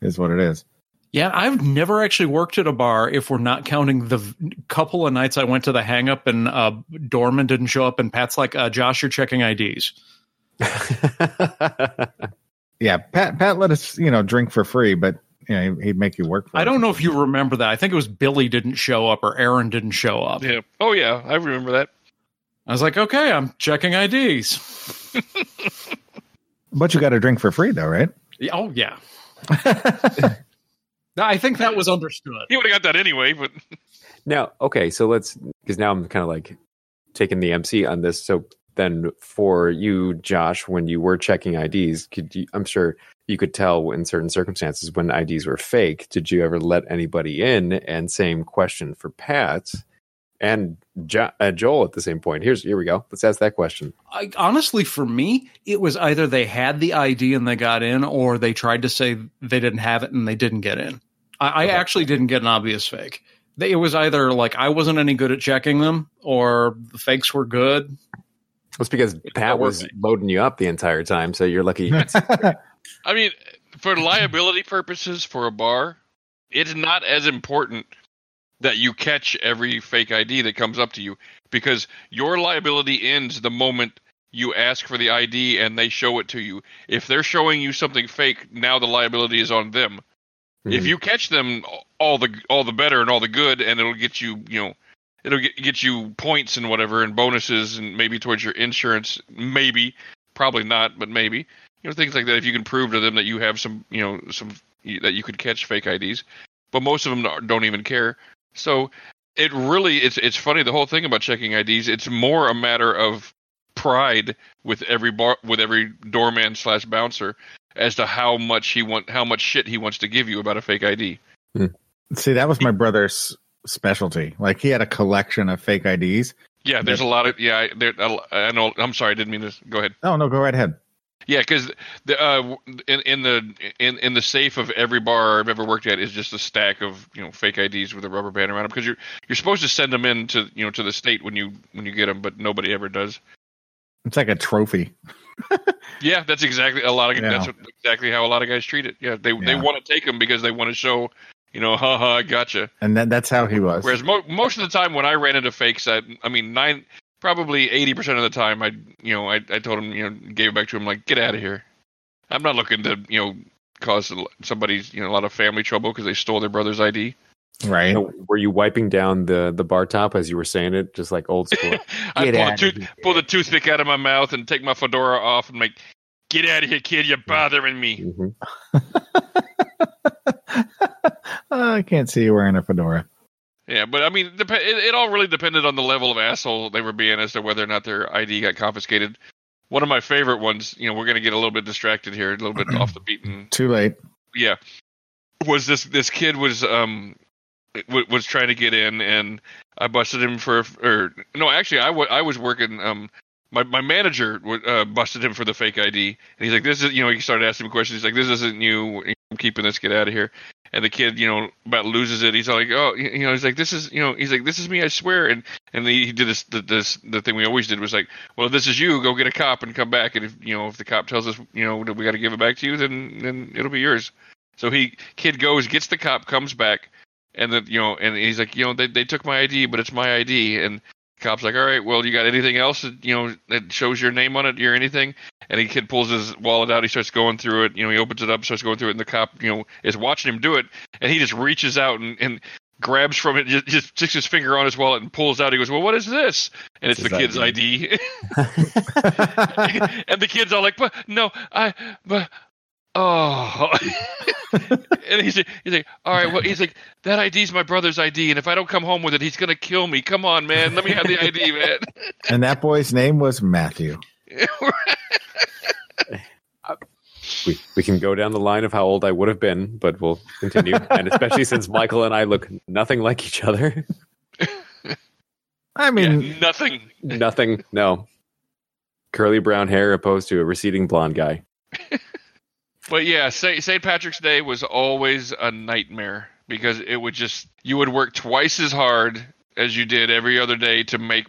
Speaker 3: is what it is.
Speaker 1: Yeah, I've never actually worked at a bar if we're not counting the v- couple of nights I went to the hang up and uh, doorman didn't show up and Pat's like, uh, Josh, you're checking IDs.
Speaker 3: Yeah, Pat Pat let us you know drink for free, but you know he'd make you work. for
Speaker 1: I
Speaker 3: it.
Speaker 1: don't know if you remember that. I think it was Billy didn't show up or Aaron didn't show up.
Speaker 2: Yeah. Oh yeah, I remember that.
Speaker 1: I was like, okay, I'm checking IDs.
Speaker 3: But you got a drink for free though, right?
Speaker 1: Yeah, Oh yeah. I think that was understood.
Speaker 2: He would have got that anyway, but
Speaker 4: Now, okay, so let's because now I'm kind of like taking the MC on this. So then, for you, Josh, when you were checking IDs, could you, I'm sure you could tell in certain circumstances when IDs were fake. Did you ever let anybody in? And same question for Pat and jo- uh, Joel at the same point. Here's here we go. Let's ask that question.
Speaker 1: I, honestly, for me, it was either they had the ID and they got in, or they tried to say they didn't have it and they didn't get in. I, I actually didn't get an obvious fake. They, it was either like I wasn't any good at checking them, or the fakes were good.
Speaker 4: It's because Pat was loading you up the entire time, so you're lucky.
Speaker 2: I mean, for liability purposes for a bar, it's not as important that you catch every fake ID that comes up to you because your liability ends the moment you ask for the ID and they show it to you. If they're showing you something fake, now the liability is on them. If mm-hmm. you catch them, all the all the better and all the good, and it'll get you, you know, it'll get, get you points and whatever and bonuses and maybe towards your insurance. Maybe, probably not, but maybe you know things like that. If you can prove to them that you have some, you know, some that you could catch fake IDs, but most of them don't even care. So it really it's it's funny the whole thing about checking IDs. It's more a matter of pride with every bar with every doorman slash bouncer as to how much he want how much shit he wants to give you about a fake ID. Hmm.
Speaker 3: See, that was my brother's specialty. Like he had a collection of fake IDs.
Speaker 2: Yeah, there's a lot of yeah. I- There, I know. I'm sorry, I didn't mean to. Go ahead.
Speaker 3: Oh no, go right ahead.
Speaker 2: Yeah, because the uh, in in the in in the safe of every bar I've ever worked at is just a stack of you know fake IDs with a rubber band around them because you're you're supposed to send them in to you know to the state when you when you get them, but nobody ever does.
Speaker 3: It's like a trophy.
Speaker 2: Yeah, that's exactly a lot of
Speaker 3: Yeah.
Speaker 2: that's what, exactly how a lot of guys treat it. Yeah, they they want to take them because they want to show you know, haha, I gotcha.
Speaker 3: And then that's how he was.
Speaker 2: Whereas mo- most of the time when I ran into fakes, I, I mean, nine, probably eighty percent of the time, I, you know, I, I told him, you know, gave it back to him, like, get out of here. I'm not looking to, you know, cause somebody's, you know, a lot of family trouble because they stole their brother's ID.
Speaker 3: right.
Speaker 4: So were you wiping down the the bar top as you were saying it, just like old school?
Speaker 2: I
Speaker 7: Get
Speaker 2: pull the,
Speaker 7: outta
Speaker 2: tooth, pull the toothpick out of my mouth and take my fedora off and make, get out of here, kid, you're bothering me.
Speaker 4: Mhm.
Speaker 3: Oh, I can't see you wearing a fedora.
Speaker 2: Yeah, but I mean, dep- it, it all really depended on the level of asshole they were being as to whether or not their ID got confiscated. One of my favorite ones, you know, we're going to get a little bit distracted here, a little bit off the beaten.
Speaker 3: Too late.
Speaker 2: yeah. Was this this kid was um w- was trying to get in and i busted him for or no actually i I was working um my, my manager w- uh, busted him for the fake id and he's like this is you know he started asking him questions. He's like this isn't you. I'm keeping this kid out of here and the kid you know about loses it. He's like oh you know he's like this is you know he's like this is me i swear. And and he, he did this the, this the thing we always did was like well if this is you go get a cop and come back. And if you know if the cop tells us you know we got to give it back to you then then it'll be yours. So he kid goes, gets the cop, comes back, and then you know, and he's like, you know, they they took my ID, but it's my ID, and the cop's like, all right, well, you got anything else that you know that shows your name on it or anything? And the kid pulls his wallet out, he starts going through it, you know, he opens it up, starts going through it, and the cop, you know, is watching him do it, and he just reaches out and. and grabs from it, just, just sticks his finger on his wallet and pulls out. He goes, "Well, what is this?" And it's
Speaker 4: It's
Speaker 2: the
Speaker 4: his
Speaker 2: kid's ID. and the kid's all like, "But no, I, but oh." and he's he's like, "All right, well, he's like, that ID's my brother's ID, and if I don't come home with it, he's gonna kill me. Come on, man, let me have the ID, man."
Speaker 3: And that boy's name was Matthew.
Speaker 4: we we can go down the line of how old I would have been, but we'll continue. and especially since Michael and I look nothing like each other.
Speaker 3: I
Speaker 2: yeah,
Speaker 3: mean,
Speaker 2: nothing.
Speaker 4: nothing. No. Curly brown hair opposed to a receding blonde guy.
Speaker 2: But yeah, St. St. Patrick's Day was always a nightmare because it would just you would work twice as hard as you did every other day to make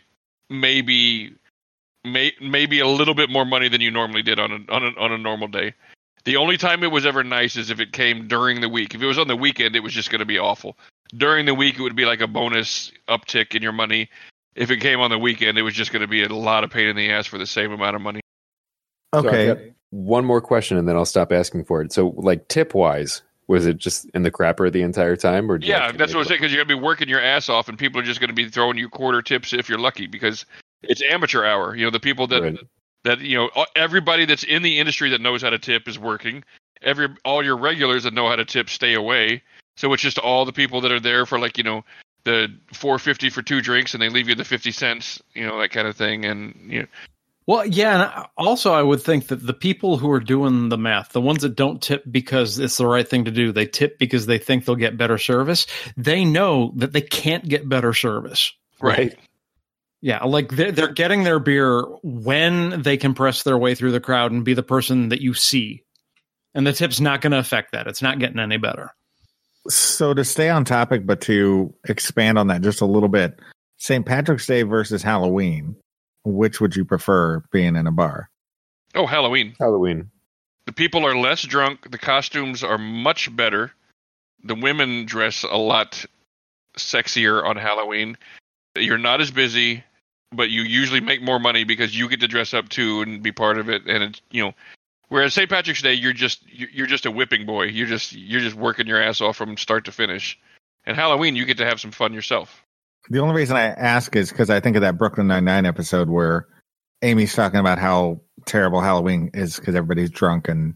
Speaker 2: maybe may, maybe a little bit more money than you normally did on a, on a on a normal day. The only time it was ever nice is if it came during the week. If it was on the weekend, it was just going to be awful. During the week, it would be like a bonus uptick in your money. If it came on the weekend, it was just going to be a lot of pain in the ass for the same amount of money.
Speaker 3: Okay.
Speaker 4: got- one more question, and then I'll stop asking for it. So, like tip wise, was it just in the crapper the entire time, or
Speaker 2: Yeah, that's what I'm saying. Because you're gonna be working your ass off, and people are just gonna be throwing you quarter tips if you're lucky, because it's amateur hour. You know, the people that
Speaker 4: Right.
Speaker 2: that you know, everybody that's in the industry that knows how to tip is working. Every all your regulars that know how to tip stay away. So it's just all the people that are there for like you know the four fifty for two drinks, and they leave you the fifty cents, you know that kind of thing, and you know,
Speaker 1: Well, yeah, and also I would think that the people who are doing the math, the ones that don't tip because it's the right thing to do, they tip because they think they'll get better service. They know that they can't get better service.
Speaker 4: Right.
Speaker 1: Yeah, like they're, they're getting their beer when they can press their way through the crowd and be the person that you see. And the tip's not going to affect that. It's not getting any better.
Speaker 3: So to stay on topic, but to expand on that just a little bit, St. Patrick's Day versus Halloween, which would you prefer being in a bar?
Speaker 2: oh Halloween.
Speaker 4: Halloween.
Speaker 2: The people are less drunk. The costumes are much better. The women dress a lot sexier on Halloween. You're not as busy, but you usually make more money because you get to dress up too and be part of it. And it's you know, whereas St. Patrick's Day, you're just you're you're just a whipping boy. You're just you're just working your ass off from start to finish. And Halloween, you get to have some fun yourself.
Speaker 3: The only reason I ask is because I think of that Brooklyn Nine Nine episode where Amy's talking about how terrible Halloween is because everybody's drunk and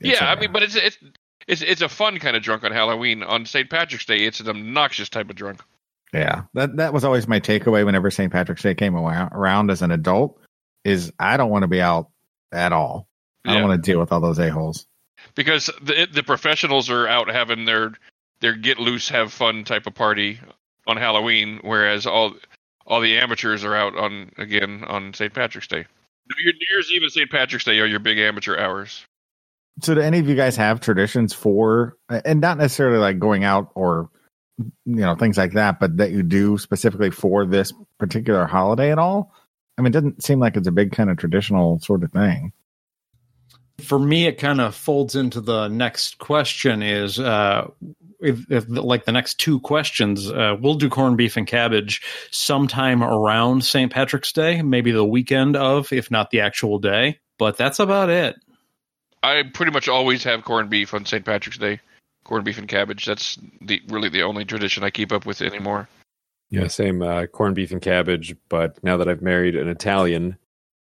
Speaker 2: Yeah, I mean, but it's it's it's it's a fun kind of drunk on Halloween. On St. Patrick's Day, it's an obnoxious type of drunk.
Speaker 3: yeah, that that was always my takeaway whenever St. Patrick's Day came around, as an adult. Is I don't want to be out at all. I
Speaker 2: Yeah.
Speaker 3: don't want to deal with all those a holes.
Speaker 2: because the the professionals are out having their their get loose, have fun type of party on Halloween, whereas all all the amateurs are out on again on St. Patrick's Day. New Year- New Year's Eve and St. Patrick's Day are your big amateur hours.
Speaker 3: So, do any of you guys have traditions for, and not necessarily like going out or, you know, things like that, but that you do specifically for this particular holiday at all? I mean, it doesn't seem like it's a big kind of traditional sort of thing.
Speaker 1: For me, it kind of folds into the next question is uh, if, if like the next two questions, uh, we'll do corned beef and cabbage sometime around St. Patrick's Day, maybe the weekend of, if not the actual day. But that's about it.
Speaker 2: I pretty much always have corned beef on St. Patrick's Day. Corned beef and cabbage. That's the really the only tradition I keep up with anymore.
Speaker 4: Yeah, same uh, corned beef and cabbage. But now that I've married an Italian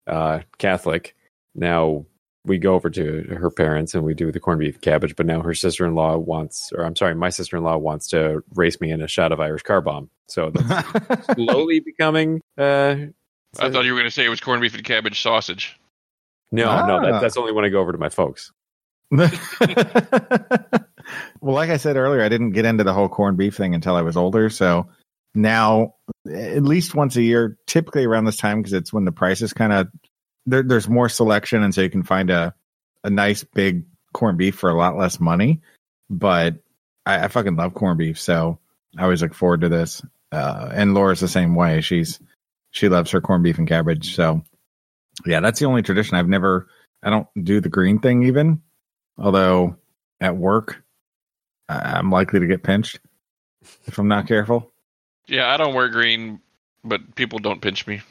Speaker 4: uh, Catholic, now we go over to her parents and we do the corned beef and cabbage. But now her sister in law wants, or I'm sorry, my sister in law wants to race me in a shot of Irish car bomb. So that's slowly becoming. Uh,
Speaker 2: I thought you were going to say it was corned beef and cabbage sausage.
Speaker 4: no, no,
Speaker 3: Ah.
Speaker 4: that, that's only when I go over to my folks.
Speaker 3: well, like I said earlier, I didn't get into the whole corned beef thing until I was older. So now, at least once a year, typically around this time, because it's when the prices kind of there, there's more selection, and so you can find a a nice big corned beef for a lot less money. But I, I fucking love corned beef, so I always look forward to this. Uh, and Laura's the same way. She's she loves her corned beef and cabbage. So yeah, that's the only tradition I've never. I don't do the green thing even, although at work I'm likely to get pinched if I'm not careful.
Speaker 2: Yeah, I don't wear green, but people don't pinch me.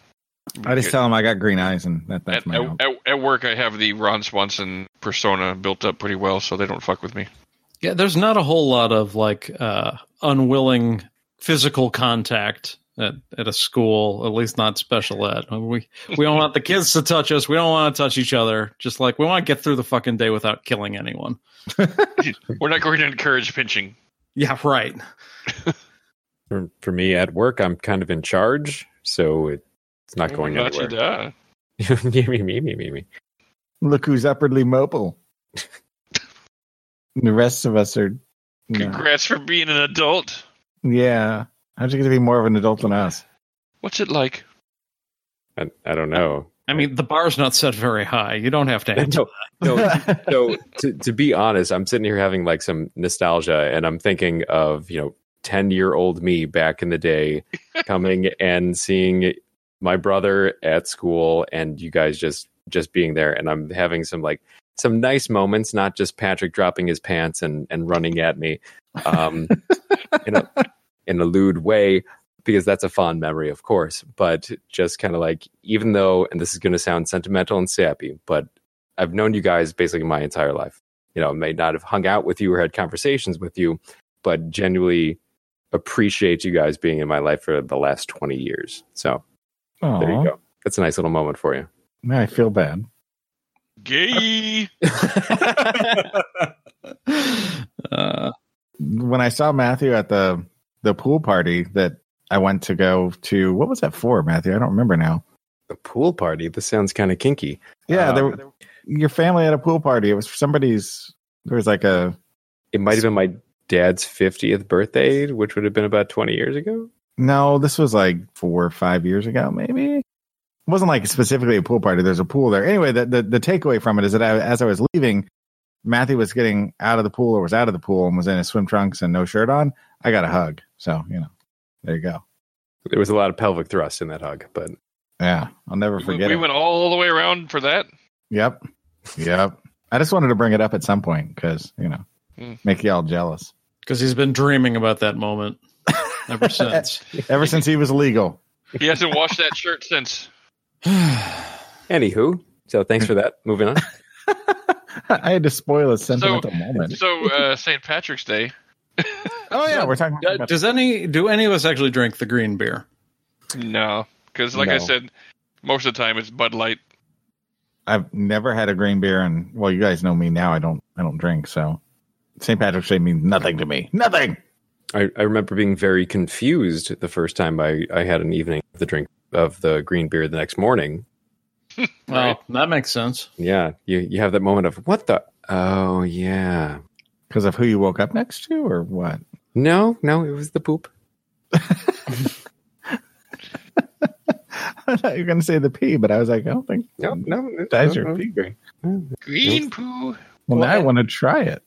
Speaker 3: I just tell them I got green eyes, and that, that's
Speaker 2: At,
Speaker 3: my.
Speaker 2: at, at, at work, I have the Ron Swanson persona built up pretty well, so they don't fuck with me.
Speaker 1: Yeah, there's not a whole lot of like uh, unwilling physical contact at, at a school, at least not special ed. We we don't want the kids to touch us. We don't want to touch each other. Just like we want to get through the fucking day without killing anyone.
Speaker 2: We're not going to encourage pinching.
Speaker 1: Yeah, right.
Speaker 4: For, for me at work, I'm kind of in charge, so it, it's not oh going
Speaker 2: Not you,
Speaker 4: anywhere.
Speaker 2: duh.
Speaker 4: me, me, me, me, me, me.
Speaker 3: Look who's upwardly mobile. the rest of us are. no.
Speaker 2: Congrats for being an adult.
Speaker 3: Yeah, how'd you get to be more of an adult than us?
Speaker 2: What's it like?
Speaker 4: I, I don't know.
Speaker 1: I mean, the bar's not set very high. You don't have to answer.
Speaker 4: No, no. so to, to be honest, I'm sitting here having like some nostalgia, and I'm thinking of you know, ten year old me back in the day, coming and seeing my brother at school, and you guys just just being there, and I'm having some like some nice moments, not just Patrick dropping his pants and and running at me, um, in a in a lewd way. Because that's a fond memory, of course, but just kind of like, even though, and this is going to sound sentimental and sappy, but I've known you guys basically my entire life. You know, may not have hung out with you or had conversations with you, but genuinely appreciate you guys being in my life for the last 20 years. So there you go. That's a nice little moment for you.
Speaker 3: I feel bad.
Speaker 2: Gay.
Speaker 1: uh,
Speaker 3: When I saw Matthew at the the pool party that I went to go to, what was that for, Matthew? I don't remember now.
Speaker 4: The pool party. This sounds kind of kinky.
Speaker 3: Yeah,
Speaker 4: Um,
Speaker 3: there, were- your family had a pool party. It was for somebody's. There was like a
Speaker 4: It might have been my dad's 50th birthday, which would have been about 20 years ago.
Speaker 3: No. This was like four or five years ago, maybe. It wasn't like specifically a pool party. There's a pool there. Anyway, the the, the takeaway from it is that I, as I was leaving, Matthew was getting out of the pool or was out of the pool and was in his swim trunks and no shirt on. I got a hug. So you know, there you go.
Speaker 4: There was a lot of pelvic thrust in that hug, but
Speaker 3: Yeah, I'll never forget
Speaker 2: we
Speaker 3: it.
Speaker 2: went all the way around for that.
Speaker 3: Yep. Yep. I just wanted to bring it up at some point because, you know,
Speaker 2: Hmm.
Speaker 3: make y'all jealous.
Speaker 1: because he's been dreaming about that moment ever since.
Speaker 3: Ever since he was legal.
Speaker 2: He hasn't washed that shirt since.
Speaker 4: anywho, so thanks for that. Moving on.
Speaker 3: I had to spoil a sentimental moment.
Speaker 2: So uh, St. Patrick's Day.
Speaker 3: Oh, yeah. We're talking
Speaker 1: Uh,
Speaker 3: about
Speaker 1: Does any do any of us actually drink the green beer?
Speaker 2: No, because like I said, most of the time it's Bud Light.
Speaker 3: I've never had a green beer. And, well, you guys know me now. I don't, I don't drink. So St. Patrick's Day means nothing to me. Nothing.
Speaker 4: I, I remember being very confused the first time I, I had an evening of the drink of the green beer the next morning.
Speaker 1: Well, that makes sense.
Speaker 4: Yeah, you you have that moment of what the oh yeah.
Speaker 3: Because of who you woke up next to or what?
Speaker 4: No, no, it was the poop.
Speaker 3: I thought you were going to say the pee, but I was like, I don't think
Speaker 4: No, no, no,
Speaker 3: that's
Speaker 4: no,
Speaker 3: your
Speaker 4: no.
Speaker 3: pee green.
Speaker 2: Green poo.
Speaker 3: Well, now I want to try it.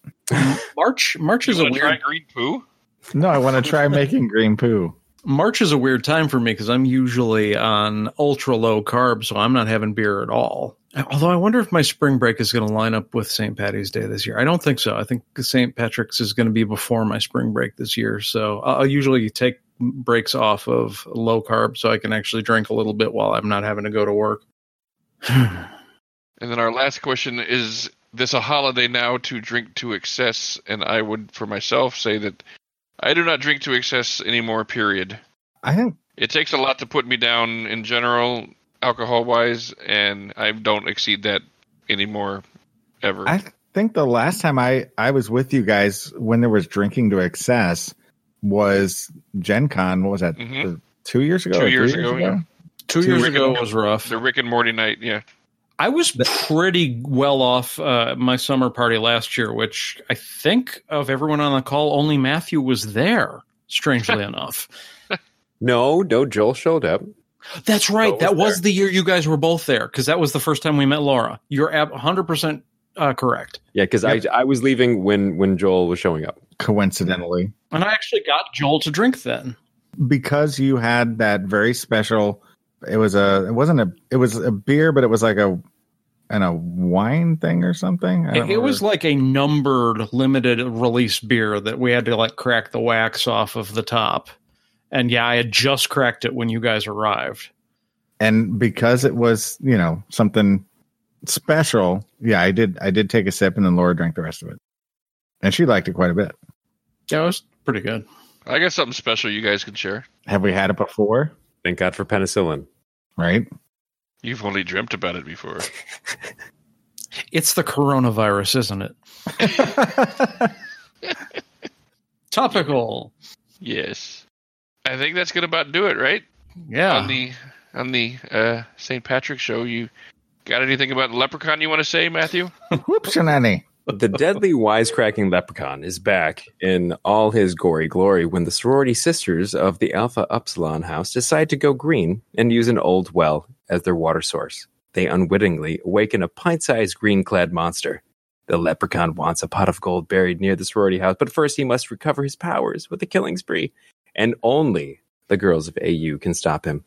Speaker 1: March March is a
Speaker 2: want to try
Speaker 1: weird
Speaker 2: green poo?
Speaker 3: No, I want to try making green poo.
Speaker 1: March is a weird time for me because I'm usually on ultra low carb, so I'm not having beer at all. Although I wonder if my spring break is going to line up with St. Patty's Day this year. I don't think so. I think St. Patrick's is going to be before my spring break this year. So I'll usually take breaks off of low carb so I can actually drink a little bit while I'm not having to go to work.
Speaker 2: And then our last question is this a holiday now to drink to excess? And I would, for myself, say that I do not drink to excess anymore, period.
Speaker 3: I think
Speaker 2: It takes a lot to put me down in general, alcohol wise, and I don't exceed that anymore, ever.
Speaker 3: I think the last time I I was with you guys when there was drinking to excess was Gen Con. What was that?
Speaker 2: Mhm.
Speaker 3: Two years ago?
Speaker 2: Two
Speaker 3: or three
Speaker 2: years ago, yeah.
Speaker 1: Two,
Speaker 3: Two
Speaker 1: years
Speaker 2: Rick
Speaker 1: ago
Speaker 2: and-
Speaker 1: was rough.
Speaker 2: the Rick and Morty night, yeah.
Speaker 1: I was pretty well off uh, my summer party last year, which I think of everyone on the call, only Matthew was there. Strangely enough,
Speaker 4: No, no, Joel showed up.
Speaker 1: that's right.
Speaker 4: was
Speaker 1: that was
Speaker 4: there.
Speaker 1: the year you guys were both there because that was the first time we met Laura. You're ab- 100% uh, correct.
Speaker 4: Yeah, because I I was leaving when when Joel was showing up.
Speaker 3: Coincidentally,
Speaker 1: And I actually got Joel to drink then.
Speaker 3: because you had that very special. It was a. It wasn't a. It was a beer, but it was like a, and a wine thing or something. I
Speaker 1: It,
Speaker 3: don't
Speaker 1: it was like a numbered limited release beer that we had to like crack the wax off of the top. And yeah, I had just cracked it when you guys arrived.
Speaker 3: and because it was you know something special. Yeah, I did. I did take a sip, and then Laura drank the rest of it, and she liked it quite a bit.
Speaker 1: Yeah, it was pretty good.
Speaker 2: I got something special you guys can share.
Speaker 3: Have we had it before?
Speaker 4: Thank God for penicillin.
Speaker 3: Right.
Speaker 2: You've only dreamt about it before.
Speaker 1: It's the coronavirus, isn't it? Topical.
Speaker 2: yes. I think that's gonna about do it, right?
Speaker 1: Yeah.
Speaker 2: On the on the uh, St. Patrick's show, you got anything about Leprechaun you want to say, Matthew?
Speaker 3: Whoops, Nanny.
Speaker 4: The deadly wisecracking leprechaun is back in all his gory glory when the sorority sisters of the Alpha Upsilon house decide to go green and use an old well as their water source. They unwittingly awaken a pint sized green clad monster. The leprechaun wants a pot of gold buried near the sorority house, but first he must recover his powers with a killing spree, and only the girls of AU can stop him.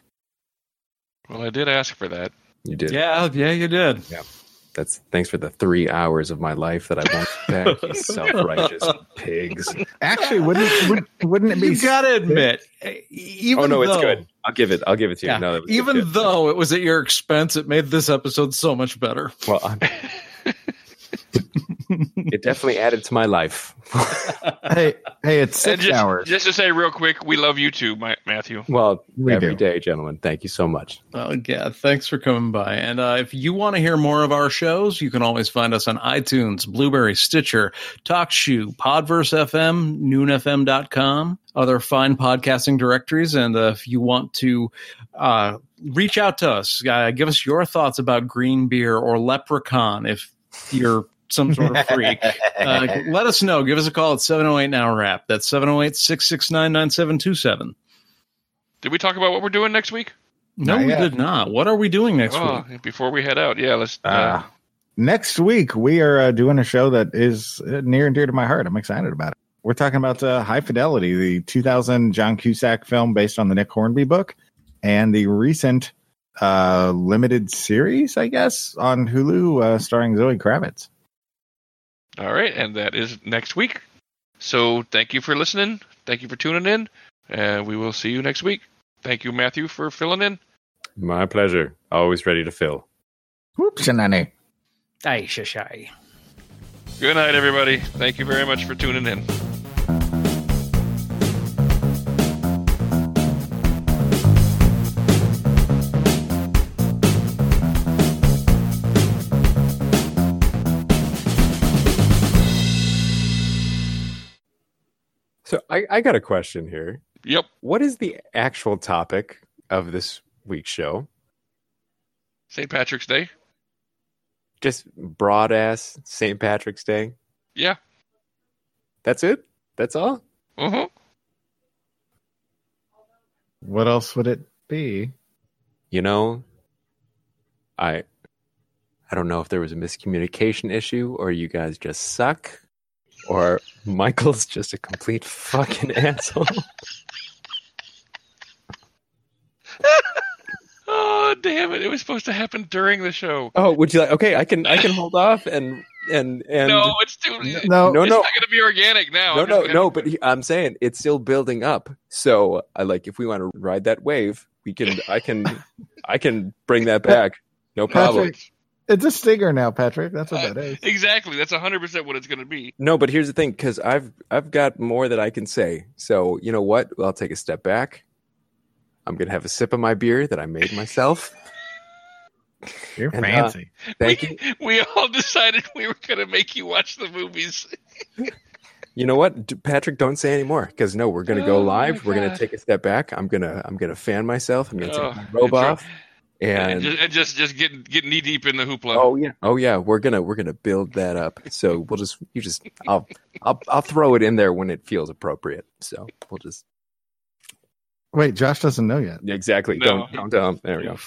Speaker 2: Well, I did ask for that.
Speaker 4: You did.
Speaker 1: yeah, yeah, you did.
Speaker 4: That's thanks for the three hours of my life that I won't back. You self-righteous pigs.
Speaker 3: Actually, wouldn't would, wouldn't it be?
Speaker 1: You gotta admit, eh, oh, even
Speaker 4: oh no, it's
Speaker 1: though-
Speaker 4: good. I'll give it. I'll give it to you.
Speaker 1: Yeah,
Speaker 4: No, was
Speaker 1: even
Speaker 4: good.
Speaker 1: though it was at your expense, it made this episode so much better.
Speaker 4: well, I'm, it definitely added to my life.
Speaker 3: hey, hey, it's six
Speaker 2: just,
Speaker 3: hours.
Speaker 2: just to say real quick, we love you too, Ma- Matthew.
Speaker 4: well,
Speaker 3: We
Speaker 4: every
Speaker 3: do.
Speaker 4: day, gentlemen. Thank you so much.
Speaker 1: Oh, yeah. Thanks for coming by. And uh, if you want to hear more of our shows, you can always find us on iTunes, Blubrry, Stitcher, TalkShoe, Podverse FM, noonfm.com, other fine podcasting directories. And uh, if you want to uh, reach out to us, uh, give us your thoughts about green beer or leprechaun if you're some sort of freak. Uh, let us know. Give us a call at 708 Now Rap. That's 708 669 9727.
Speaker 2: Did we talk about what we're doing next week?
Speaker 1: No,
Speaker 3: Not
Speaker 1: we
Speaker 3: yet.
Speaker 1: did not. What are we doing next
Speaker 2: oh,
Speaker 1: week?
Speaker 2: before we head out, yeah, let's. Uh,
Speaker 3: Uh, next week, we are uh, doing a show that is uh, near and dear to my heart. I'm excited about it. We're talking about uh, High Fidelity, the 2000 John Cusack film based on the Nick Hornby book, and the recent uh, limited series, I guess, on Hulu uh, starring Zoe Kravitz.
Speaker 2: All right, and that is next week. So thank you for listening. Thank you for tuning in, and we will see you next week. Thank you, Matthew, for filling in.
Speaker 4: My pleasure. Always ready to fill.
Speaker 3: Whoops, Shanani.
Speaker 1: Ay, shashai.
Speaker 2: Good night, everybody. Thank you very much for tuning in.
Speaker 4: I, I got a question here.
Speaker 2: Yep.
Speaker 4: What is the actual topic of this week's show?
Speaker 2: St. Patrick's Day.
Speaker 4: Just broad ass St. Patrick's Day.
Speaker 2: Yeah.
Speaker 4: That's it? That's all?
Speaker 2: Uh-huh.
Speaker 3: What else would it be?
Speaker 4: You know, I I don't know if there was a miscommunication issue or you guys just suck or Michael's just a complete fucking asshole.
Speaker 2: Oh, damn it. It was supposed to happen during the show.
Speaker 4: Oh, would you like okay, I can I can hold off and and and
Speaker 2: no, it's too.
Speaker 3: No,
Speaker 4: no,
Speaker 2: it's
Speaker 4: no.
Speaker 2: not going to be organic now.
Speaker 4: No,
Speaker 2: I'm
Speaker 4: no, no, but he, I'm saying it's still building up. So I like if we want to ride that wave, we can I can I can bring that back. No problem.
Speaker 3: Patrick, it's a stinger now, Patrick. That's what
Speaker 2: Uh,
Speaker 3: that is.
Speaker 2: Exactly. That's 100% what it's going to be.
Speaker 4: No, but here's the thing, because I've I've got more that I can say. So you know what? I'll take a step back. I'm gonna have a sip of my beer that I made myself.
Speaker 3: You're
Speaker 4: and, uh,
Speaker 3: fancy.
Speaker 4: Thank
Speaker 2: we,
Speaker 4: you.
Speaker 2: we all decided we were going to make you watch the movies.
Speaker 4: You know what, D- Patrick? Don't say anymore because no, we're gonna go
Speaker 2: Oh, my
Speaker 4: live. We're gonna take a step back. I'm gonna I'm gonna fan myself. I'm gonna
Speaker 2: Oh,
Speaker 4: take my robe
Speaker 2: that's right.
Speaker 4: off.
Speaker 2: And,
Speaker 4: And
Speaker 2: just, and just just get get knee deep in the hoopla.
Speaker 4: oh yeah, oh yeah, we're gonna we're gonna build that up. So we'll just you just I'll I'll I'll throw it in there when it feels appropriate. So we'll just
Speaker 3: Wait, Josh doesn't know yet.
Speaker 4: exactly
Speaker 2: No.
Speaker 4: don't don't tell him. There we go.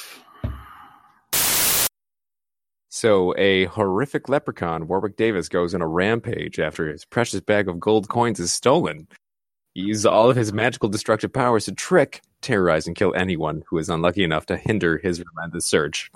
Speaker 4: So, a horrific leprechaun, Warwick Davis, goes on a rampage after his precious bag of gold coins is stolen. He uses all of his magical destructive powers to trick, terrorize, and kill anyone who is unlucky enough to hinder his relentless search.